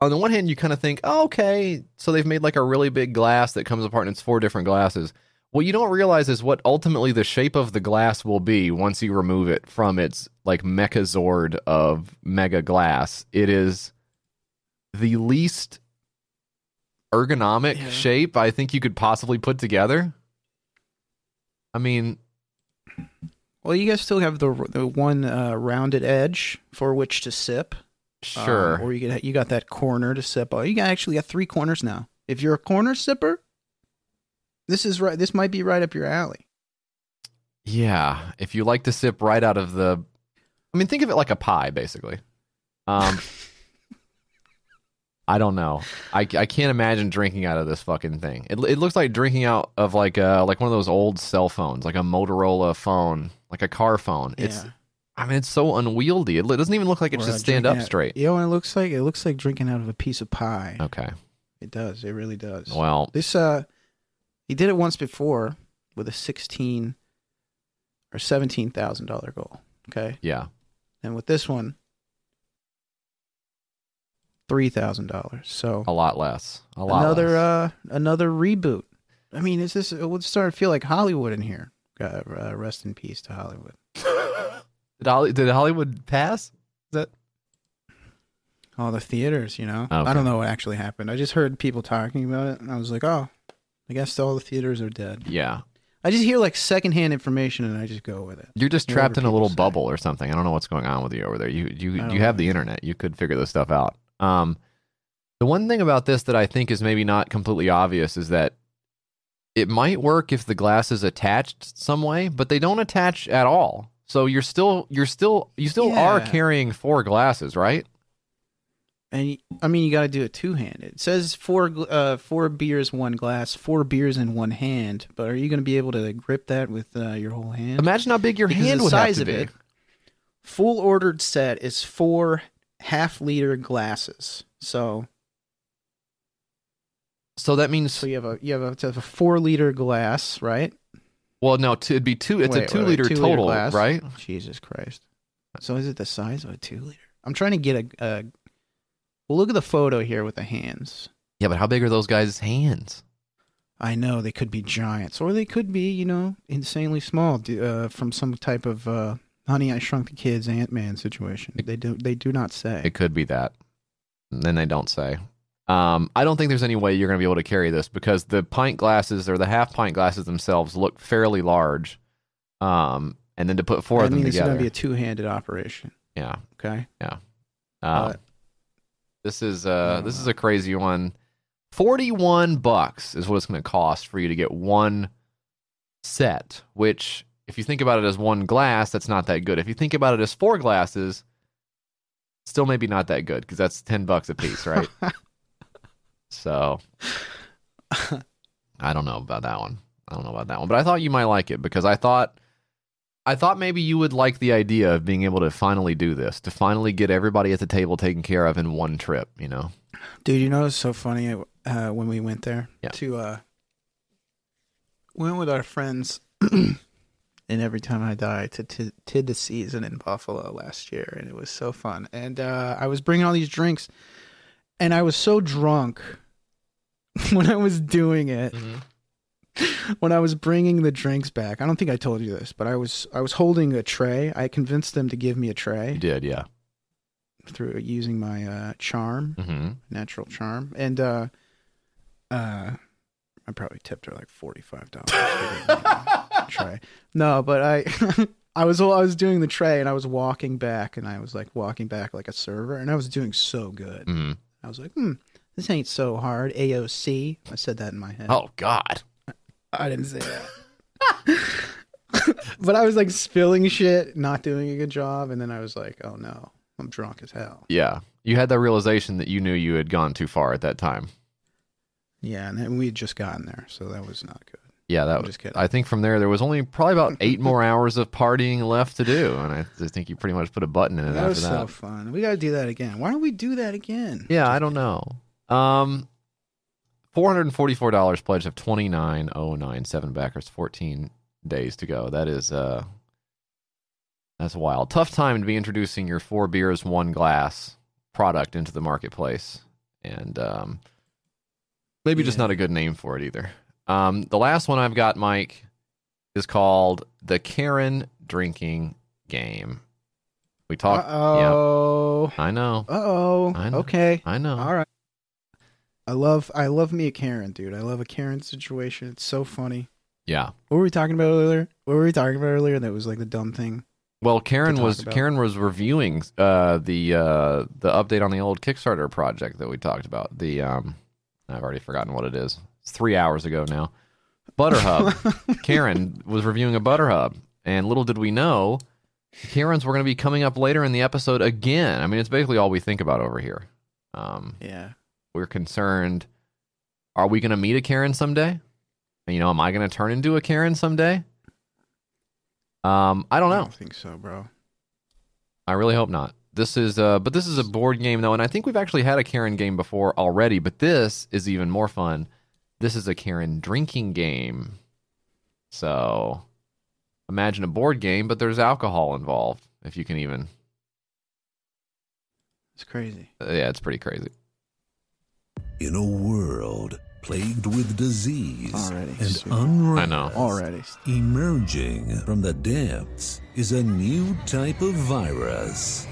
on the one hand you kind of think, oh, okay, so they've made like a really big glass that comes apart and it's four different glasses. What you don't realize is what ultimately the shape of the glass will be once you remove it from its like Megazord of mega glass. It is the least ergonomic Yeah. shape I think you could possibly put together. I mean, Well, you guys still have the the one uh, rounded edge for which to sip. um, sure. or you get you got that corner to sip. Oh, you got actually got three corners now. If you're a corner sipper, this is right. This might be right up your alley. Yeah, if you like to sip right out of the, I mean, think of it like a pie, basically. Um, <laughs> I don't know. I, I can't imagine drinking out of this fucking thing. It, it looks like drinking out of like uh like one of those old cell phones, like a Motorola phone, like a car phone. It's I mean, it's so unwieldy. It, doesn't even look like it Or, should stand up out- straight. You know what it looks like? It looks like drinking out of a piece of pie. Okay. It does. It really does. Well, This uh, he did it once before with a sixteen or seventeen thousand dollar goal. Okay, yeah. and with this one, three thousand dollars. So A lot less. A lot. another less. uh another reboot. I mean, is this? It would start to feel like Hollywood in here. Uh, uh, rest in peace to Hollywood. <laughs> did, Holly, did Hollywood pass? Is that All the theaters, you know. Okay. I don't know what actually happened. I just heard people talking about it, and I was like, oh, I guess all the theaters are dead. yeah? I just hear like secondhand information, and I just go with it. You're just Whatever trapped in a little say. bubble or something. I don't know what's going on with you over there. You you you have know. the internet. You could figure this stuff out. Um, the one thing about this that I think is maybe not completely obvious is that it might work if the glass is attached some way, but they don't attach at all. So you're still you're still you still are carrying four glasses, right? And I mean, you got to do it two handed. It says four uh four beers, one glass, four beers in one hand. But are you going to be able to grip that with uh, your whole hand? Imagine how big your Because hand would size have to of be. it. Full ordered set is four half liter glasses. So So that means so you have a you have a, have a four liter glass, right? well, no, t- it'd be two. It's Wait, a two wait, liter two-liter total, glass? right? Jesus Christ. So is it the size of a two liter? I'm trying to get a, a. Well, look at the photo here with the hands. Yeah, but how big are those guys' hands? I know they could be giants, or they could be, you know, insanely small uh, from some type of uh, Honey I Shrunk the Kids Ant Man situation. They do. They do not say. It could be that. And then they don't say. Um, I don't think there's any way you're going to be able to carry this because the pint glasses or the half pint glasses themselves look fairly large. Um, and then to put four I of them mean, it's going to be a two handed operation. yeah. Okay. Um, But- this is uh, this is a crazy one. Forty-one bucks is what it's going to cost for you to get one set. Which, if you think about it as one glass, that's not that good. If you think about it as four glasses, still maybe not that good because that's ten bucks a piece, right? <laughs> so, I don't know about that one. I don't know about that one, but I thought you might like it because I thought. I thought maybe you would like the idea of being able to finally do this, to finally get everybody at the table taken care of in one trip, you know? Dude, you know it's so funny uh, when we went there Yeah. to uh went with our friends <clears throat> and every time I die to to Tid the season in Buffalo last year and it was so fun. And uh I was bringing all these drinks and I was so drunk <laughs> when I was doing it. When I was bringing the drinks back. I don't think I told you this, but I was I was holding a tray. I convinced them to give me a tray. You did, yeah. through using my uh, charm, hmm natural charm, and uh, uh, I probably tipped her like forty five dollars. <laughs> tray. No, but I, <laughs> I was I was doing the tray and I was walking back and I was like walking back like a server and I was doing so good. hmm I was like, hmm, this ain't so hard. AOC. I said that in my head. Oh God. I didn't say that. <laughs> but I was like spilling shit, not doing a good job, and then I was like, oh no, I'm drunk as hell. Yeah. You had that realization that you knew you had gone too far at that time. Yeah, and then we had just gotten there, so that was not good. Yeah, that I'm was. just kidding. I think from there there was only probably about eight more hours of partying left to do, and I just think you pretty much put a button in it That after was that. so fun. We got to do that again. Why don't we do that again? Yeah, I don't know. Um, four hundred and forty-four dollars pledge of twenty-nine oh nine seven backers, fourteen days to go. That is uh, that's wild. Tough time to be introducing your four beers, one glass product into the marketplace, and um, maybe just not a good name for it either. Um, the last one I've got, Mike, is called the Karen drinking game. We talked. Oh. Yeah, I know. Uh oh. Okay. I know. All right. I love I love me a Karen, dude. I love a Karen situation. It's so funny. Yeah. What were we talking about earlier? What were we talking about earlier? That was like the dumb thing. Well, Karen was about. Karen was reviewing uh, the uh, the update on the old Kickstarter project that we talked about. The um, I've already forgotten what it is. It's three hours ago now. Butterhub. <laughs> Karen was reviewing a Butterhub, and little did we know, Karens were going to be coming up later in the episode again. I mean, it's basically all we think about over here. Um, Yeah. We're concerned. Are we going to meet a Karen someday? You know, am I going to turn into a Karen someday? Um, I don't know. I don't think so, bro. I really hope not. This is uh but this is a board game though, and I think we've actually had a Karen game before already, but this is even more fun. This is a Karen drinking game. So imagine a board game, but there's alcohol involved, if you can even It's crazy. uh, yeah, it's pretty crazy. In a world plagued with disease Already. and Sweet. unrest, I know. Already. emerging from the depths is a new type of virus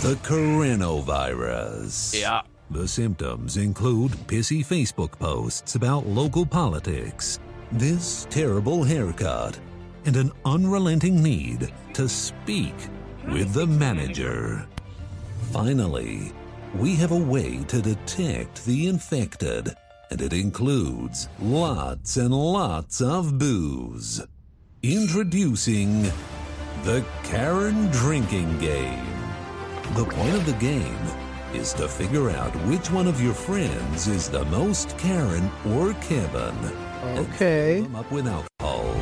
the coronavirus. Yeah. The symptoms include pissy Facebook posts about local politics, this terrible haircut, and an unrelenting need to speak with the manager. Finally, we have a way to detect the infected, and it includes lots and lots of booze. Introducing the Karen Drinking Game. The point of the game is to figure out which one of your friends is the most Karen or Kevin. Okay. them up with alcohol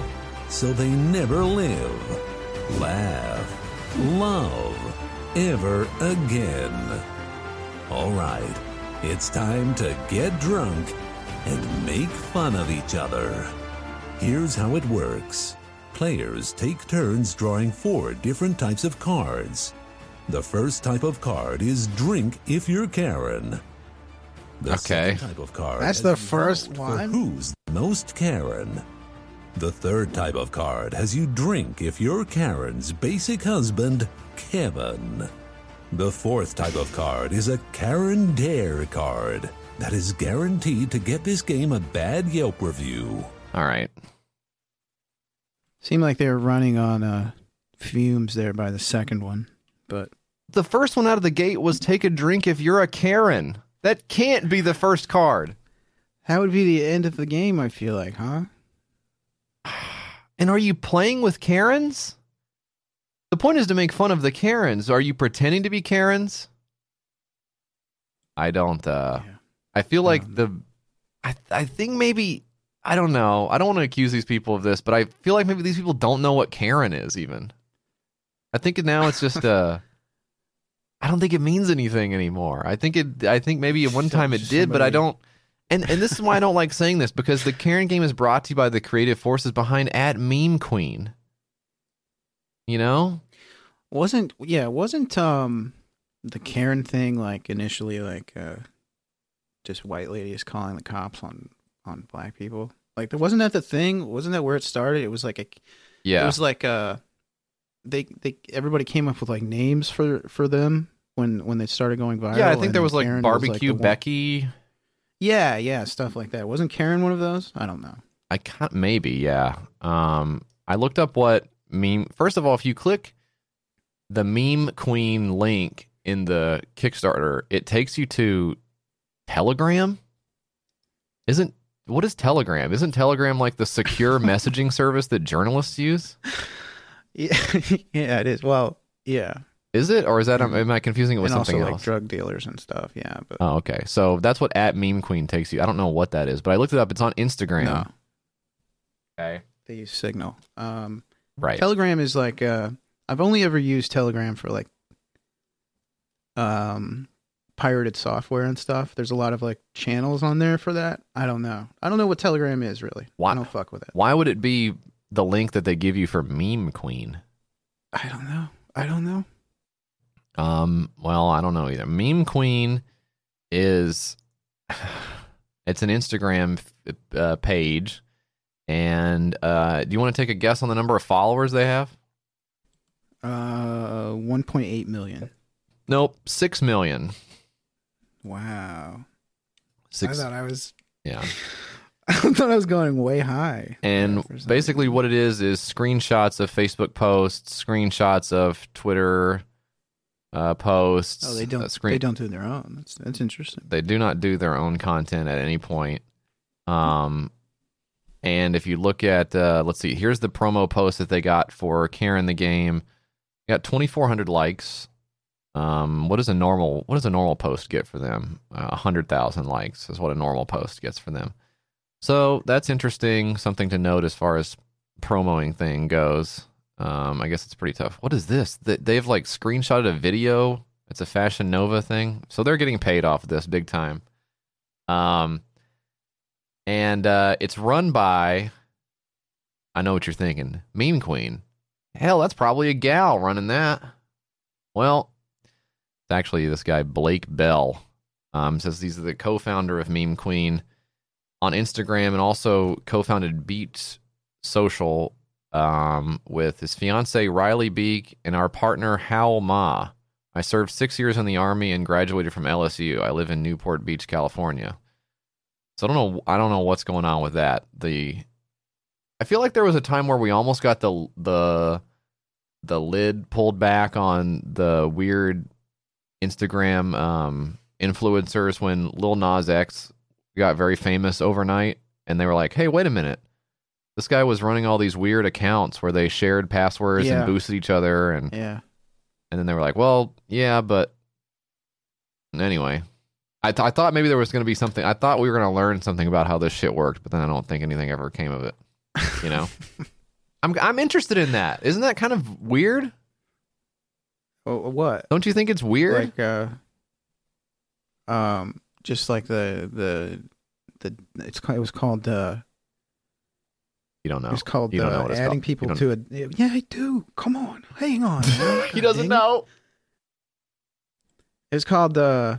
so they never live, laugh, love ever again. All right, it's time to get drunk and make fun of each other. Here's how it works players take turns drawing four different types of cards. The first type of card is drink if you're Karen. The Okay. type of card That's the first vote for one? Who's the most Karen? The third type of card has you drink if you're Karen's basic husband, Kevin. The fourth type of card is a Karen Dare card that is guaranteed to get this game a bad Yelp review. All right. Seemed like they were running on uh, fumes there by the second one, but The first one out of the gate was take a drink if you're a Karen. That can't be the first card. that would be the end of the game. I feel like, huh? <sighs> And are you playing with Karens? The point is to make fun of the Karens. Are you pretending to be Karens? I don't uh Yeah. I feel like Um, the I I think maybe I don't know. I don't want to accuse these people of this, but I feel like maybe these people don't know what Karen is even. I think now it's just uh I don't think it means anything anymore. I think it I think maybe at one time it did, but I don't and and this is why I don't like saying this because the Karen game is brought to you by the creative forces behind at Meme Queen. You know? Wasn't yeah? Wasn't um the Karen thing like initially like uh just white ladies calling the cops on on black people? Like, there wasn't that the thing? Wasn't that where it started? It was like a yeah It was like uh they they everybody came up with like names for for them when when they started going viral. yeah, I think there was like Karen barbecue the one- Becky. Yeah, yeah, stuff like that. Wasn't Karen one of those? I don't know. I can't maybe, yeah. Um, I looked up what meme. First of all, if you click the meme queen link in the Kickstarter, it takes you to Telegram. Isn't what is Telegram? Isn't Telegram like the secure <laughs> messaging service that journalists use? Yeah, <laughs> yeah, it is. Well, yeah, Is it, or is that am I confusing it with and also something like else? drug dealers and stuff. Yeah, but Oh, okay. So that's what at meme queen takes you. I don't know what that is, but I looked it up. It's on Instagram. no, Okay. they use Signal. Um, Right. Telegram is like uh, I've only ever used Telegram for like um pirated software and stuff. There's a lot of like channels on there for that. I don't know. I don't know what Telegram is really. Why- I don't fuck with it. Why would it be the link that they give you for meme queen? I don't know. I don't know. Um, well, I don't know either. Meme Queen is <sighs> it's an Instagram uh, page, and uh, do you want to take a guess on the number of followers they have? Uh, 1.8 million. Nope, six million. Wow. Six. I thought I was. yeah, <laughs> I thought I was going way high. and basically what it is is screenshots of Facebook posts, screenshots of Twitter uh, posts. Oh, they don't. uh, screen- They don't do their own. That's that's interesting. They do not do their own content at any point. Um, and if you look at, uh, let's see, here's the promo post that they got for Karen the game. Got 2,400 likes. Um, what does a normal what does a normal post get for them? A hundred thousand likes is what a normal post gets for them. So that's interesting, something to note as far as promoing thing goes. Um, I guess it's pretty tough. What is this? They- They've like screenshotted a video. It's a Fashion Nova thing, so they're getting paid off of this big time. Um, and uh, it's run by. I know what you're thinking, Meme Queen. Hell, that's probably a gal running that. Well, it's actually this guy Blake Bell. Um, says he's the co-founder of Meme Queen on Instagram and also co-founded Beats Social um, with his fiance Riley Beek and our partner Hal Ma. I served six years in the army and graduated from LSU. I live in Newport Beach, California. So I don't know. I don't know what's going on with that. The I feel like there was a time where we almost got the the the lid pulled back on the weird Instagram um, influencers when Lil Nas X got very famous overnight, and they were like, "Hey, wait a minute." This guy was running all these weird accounts where they shared passwords Yeah. and boosted each other, and Yeah. and then they were like, "Well, yeah, but anyway." I, th- I thought maybe there was going to be something. I thought we were going to learn something about how this shit worked, but then I don't think anything ever came of it. You know, <laughs> I'm I'm interested in that. Isn't that kind of weird? Oh, what? Don't you think it's weird? Like uh, um, just like the the the it's it was called uh, you don't know. It's called know uh, it's adding called. people to a. Yeah, I do. Come on, hang on. <laughs> he doesn't know. It's called uh,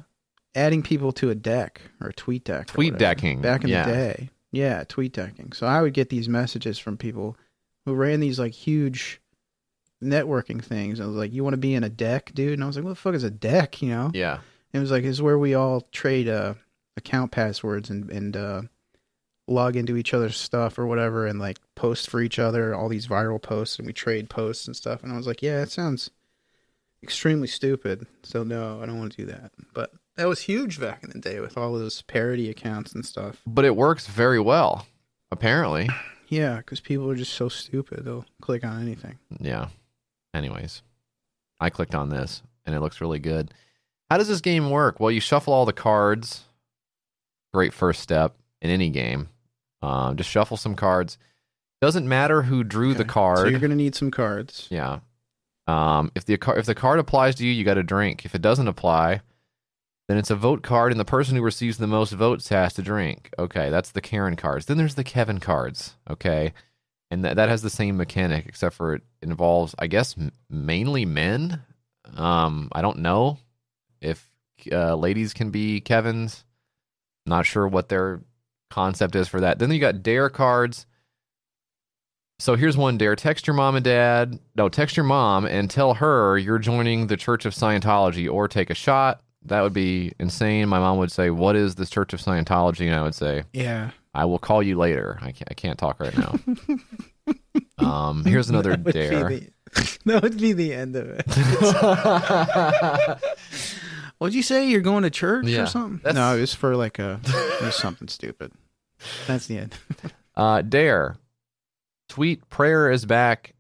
adding people to a deck or a tweet deck. Tweet decking, Back in yeah. the day. Yeah, tweet decking. So I would get these messages from people who ran these like huge networking things. I was like, "You want to be in a deck, dude?" And I was like, "What the fuck is a deck?" You know? Yeah. It was like it's where we all trade uh, account passwords and and uh, log into each other's stuff or whatever, and like post for each other all these viral posts, and we trade posts and stuff. And I was like, yeah, it sounds extremely stupid. So no, I don't want to do that. But that was huge back in the day with all those parody accounts and stuff. But it works very well, apparently. Yeah, because people are just so stupid; they'll click on anything. Yeah. Anyways, I clicked on this and it looks really good. How does this game work? Well, you shuffle all the cards. Great first step in any game. Um, just shuffle some cards. Doesn't matter who drew the card. So you're gonna need some cards. Yeah. Um, if the if the card applies to you, you got to drink. If it doesn't apply, then it's a vote card, and the person who receives the most votes has to drink. Okay, that's the Karen cards. Then there's the Kevin cards. Okay, and that that has the same mechanic, except for it involves, I guess, m- mainly men. Um, I don't know if uh, ladies can be Kevin's. Not sure what their concept is for that. Then you got dare cards. So here's one dare. Text your mom and dad. No, text your mom and tell her you're joining the Church of Scientology or take a shot. That would be insane. My mom would say, What is the Church of Scientology? And I would say, Yeah. I will call you later. I can't, I can't talk right now. <laughs> um, here's another That dare. the- that would be the end of it. <laughs> What'd you say? You're going to church Yeah, or something? that's- No, it was for like a it was something stupid. That's the end. <laughs> Uh, dare. Tweet prayer is back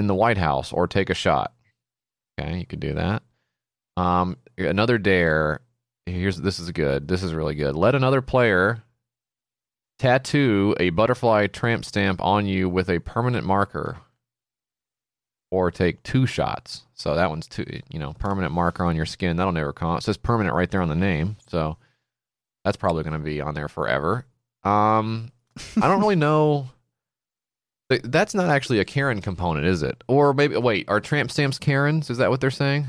in the White House or take a shot. Okay, you could do that. Um, another dare. Here's this is good. This is really good. Let another player tattoo a butterfly tramp stamp on you with a permanent marker, or take two shots. So that one's two. You know, permanent marker on your skin. That'll never come. It says permanent right there on the name. So that's probably going to be on there forever. Um, I don't really know. <laughs> That's not actually a Karen component, is it? Or maybe wait, are tramp stamps Karens? Is that what they're saying?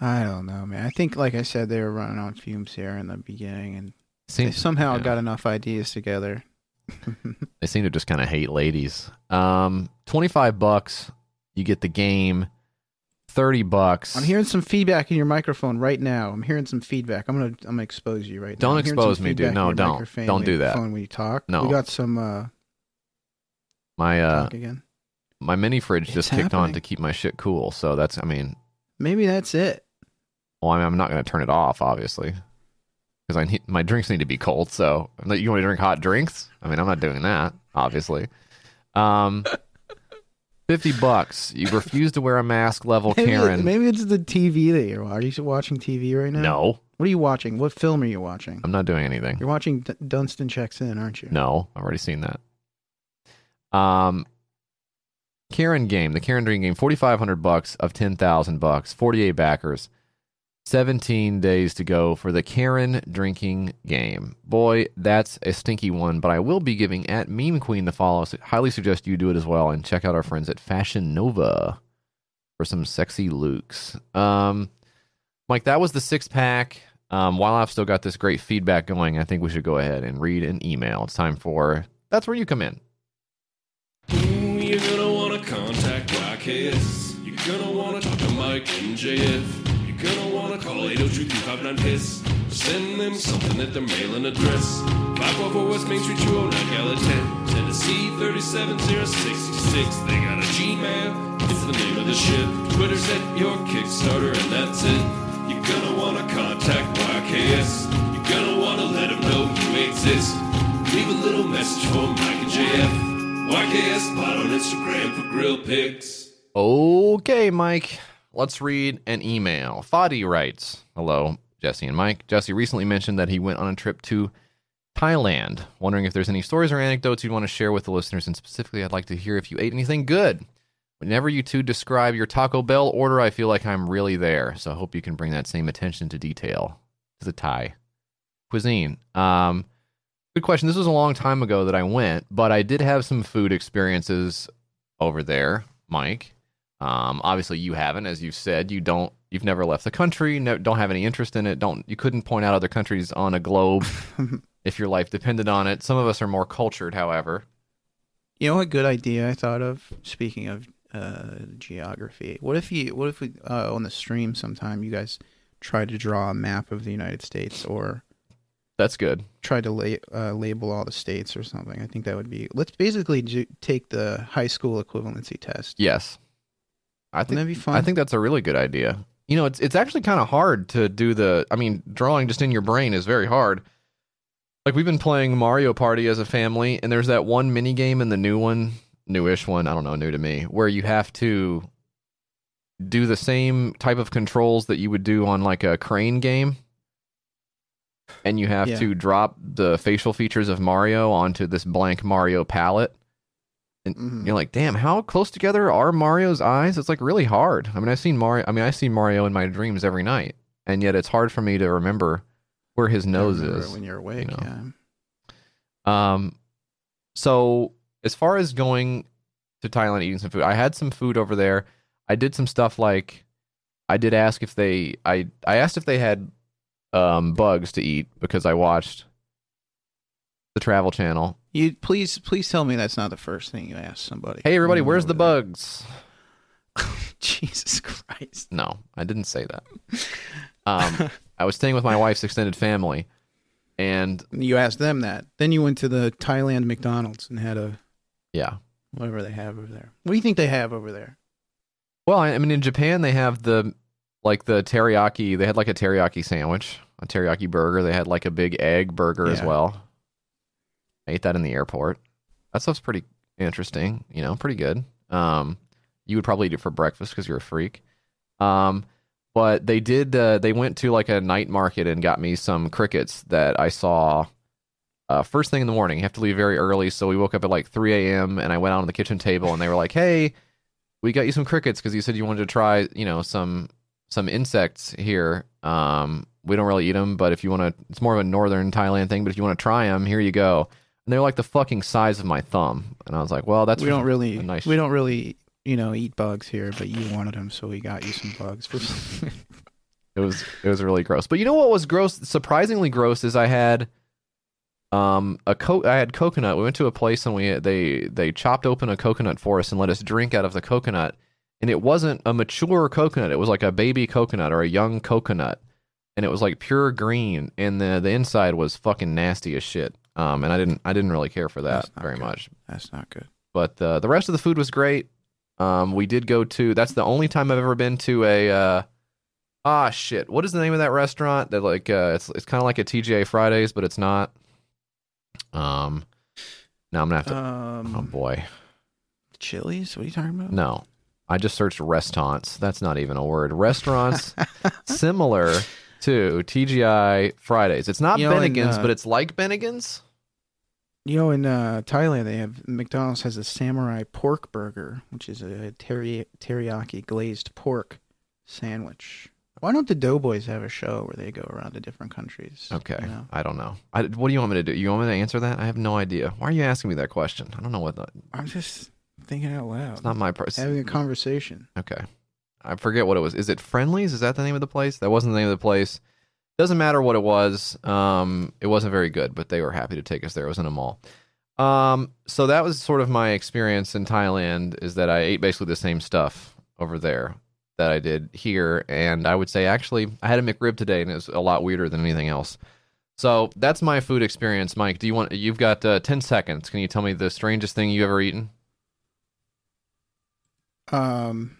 I don't know, man. I think, like I said, they were running on fumes here in the beginning, and they somehow yeah. got enough ideas together. <laughs> They seem to just kind of hate ladies. Um, twenty five bucks, you get the game. Thirty bucks. I'm hearing some feedback in your microphone right now. I'm hearing some feedback. I'm gonna I'm gonna expose you right now. Don't I'm hearing expose me, dude. No, don't. Don't do that. phone when you talk. No. we got some uh, my uh again. my mini fridge just It's kicked on to keep my shit cool. So that's I mean, Maybe that's it. Well, I mean, I'm not going to turn it off, obviously, because I need my drinks need to be cold. So like, you want to drink hot drinks? I mean, I'm not doing that, obviously. Um, <laughs> fifty bucks. You refuse to wear a mask. Level Maybe, Karen. maybe it's the TV that you're. Are you watching TV right now? No, What are you watching? What film are you watching? I'm not doing anything. You're watching D- Dunstan checks in, aren't you? No, I've already seen that. Um, Karen game, the Karen Dream game, forty five hundred bucks of ten thousand bucks, forty eight backers, seventeen days to go for the Karen drinking game. Boy, that's a stinky one. But I will be giving at Meme Queen the follow. So highly suggest you do it as well, and check out our friends at Fashion Nova for some sexy looks. Um, Mike, that was the six pack. Um, while I've still got this great feedback going, I think we should go ahead and read an email. It's time for that's where you come in. Ooh, you're gonna wanna contact. You're gonna wanna talk to Mike and JF. Call 802-359-PISS. Send them something at their mailing address. 544 West Main Street, 209 Gallatin, Tennessee 37066. They got a Gmail, it's the name of the ship. Twitter's at your Kickstarter, and that's it. You're gonna wanna contact YKS. You're gonna wanna let them know you exist. Leave a little message for Mike and JF. YKS Pod on Instagram for grill pics. Okay, Mike. Let's read an email. Fadi writes Hello, Jesse and Mike. Jesse recently mentioned that he went on a trip to Thailand. Wondering if there's any stories or anecdotes you'd want to share with the listeners, and specifically, I'd like to hear if you ate anything good. Whenever you two describe your Taco Bell order, I feel like I'm really there. So I hope you can bring that same attention to detail to the Thai cuisine. Um, good question. This was a long time ago that I went, but I did have some food experiences over there, Mike. Um, obviously, you haven't, as you've said. You don't. You've never left the country. No, don't have any interest in it. Don't. You couldn't point out other countries on a globe <laughs> if your life depended on it. Some of us are more cultured, however. You know what good idea I thought of? Speaking of uh, geography, what if you, what if we uh, on the stream sometime you guys try to draw a map of the United States or That's good. try to la- uh, label all the states or something? I think that would be. Let's basically take the high school equivalency test. Yes, I think that be fun? I think that's a really good idea. You know, it's it's actually kind of hard to do the. I mean, drawing just in your brain is very hard. Like we've been playing Mario Party as a family, and there's that one mini game in the new one, newish one. I don't know, new to me, where you have to do the same type of controls that you would do on like a crane game. And you have Yeah. to drop the facial features of Mario onto this blank Mario palette. And Mhm. you're like, damn, how close together are Mario's eyes? It's like really hard. I mean, I've seen Mario. I mean, I see Mario in my dreams every night, and yet it's hard for me to remember where his nose is. when you're awake. know. Yeah. Um, so as far as going to Thailand eating some food, I had some food over there. I did some stuff like I did ask if they I I asked if they had um bugs to eat because I watched the Travel Channel. You please please tell me that's not the first thing you ask somebody. Hey everybody, where's the bugs? <laughs> Jesus Christ. No, I didn't say that. Um, <laughs> I was staying with my wife's extended family, and You asked them that. Then you went to the Thailand McDonald's and had a yeah. whatever they have over there. What do you think they have over there? Well, I I mean, in Japan they have the like the teriyaki. They had like a teriyaki sandwich, a teriyaki burger. They had like a big egg burger as well. I ate that in the airport. That stuff's pretty interesting. You know, pretty good. Um, you would probably eat it for breakfast because you're a freak. Um, but they did. Uh, they went to like a night market and got me some crickets that I saw. Uh, first thing in the morning, you have to leave very early, so we woke up at like 3 a.m. and I went out on the kitchen table and they were like, "Hey, we got you some crickets because you said you wanted to try, you know, some some insects here. Um, we don't really eat them, but if you want to, it's more of a northern Thailand thing. But if you want to try them, here you go. And they're like the fucking size of my thumb, and I was like, well, that's we don't really a nice. we don't really you know eat bugs here, but you wanted them, so we got you some bugs. <laughs> It was it was really gross. But you know what was gross? Surprisingly gross is I had um a co- I had coconut. We went to a place and we they they chopped open a coconut for us and let us drink out of the coconut. And it wasn't a mature coconut. It was like a baby coconut or a young coconut. And it was like pure green and the the inside was fucking nasty as shit. Um and I didn't I didn't really care for that very good. much. That's not good. But uh, the rest of the food was great. Um, we did go to. That's the only time I've ever been to a. Uh, ah, shit. What is the name of that restaurant? That like uh, it's it's kind of like a TGI Fridays, but it's not. Um, now I'm gonna have to. Um, oh boy, Chili's? What are you talking about? no. I just searched restaurants. That's not even a word. Restaurants similar <laughs> to TGI Fridays. It's not You know, Bennigan's, uh, but it's like Bennigan's. You know, in uh, Thailand, they have McDonald's has a samurai pork burger, which is a teri- teriyaki glazed pork sandwich. Why don't the Doughboys have a show where they go around to different countries? Okay, you know? I don't know. I, what do you want me to do? You want me to answer that? I have no idea. Why are you asking me that question? I don't know what. The, I'm just thinking out loud. it's not my person. having a conversation. Okay. I forget what it was. Is it Friendly's? Is that the name of the place? That wasn't the name of the place. Doesn't matter what it was. Um, it wasn't very good, but they were happy to take us there. It was in a mall. Um, so that was sort of my experience in Thailand. Is that I ate basically the same stuff over there that I did here, and I would say actually I had a McRib today, and it was a lot weirder than anything else. So that's my food experience, Mike. Do you want? You've got uh, ten seconds. Can you tell me the strangest thing you ever eaten? Um,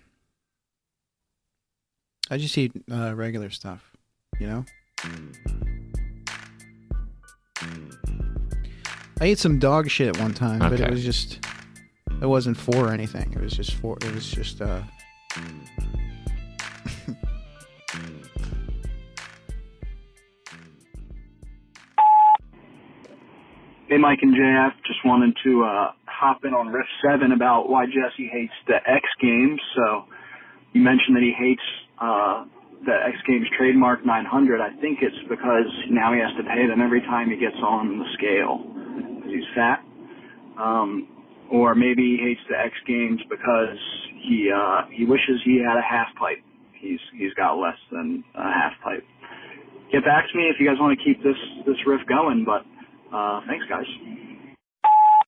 I just eat uh, regular stuff, you know. I ate some dog shit one time, but Okay. it was just it wasn't for anything. It was just for it was just uh <laughs> Hey, Mike and JF, just wanted to uh, hop in on Riff 7 about why Jesse hates the X Games. So you mentioned that he hates uh, the X Games trademark 900. I think it's because now he has to pay them every time he gets on the scale because he's fat. Um, or maybe he hates the X Games because he uh, he wishes he had a half pipe. He's he's got less than a half pipe. Get back to me if you guys want to keep this this riff going, but uh, thanks, guys.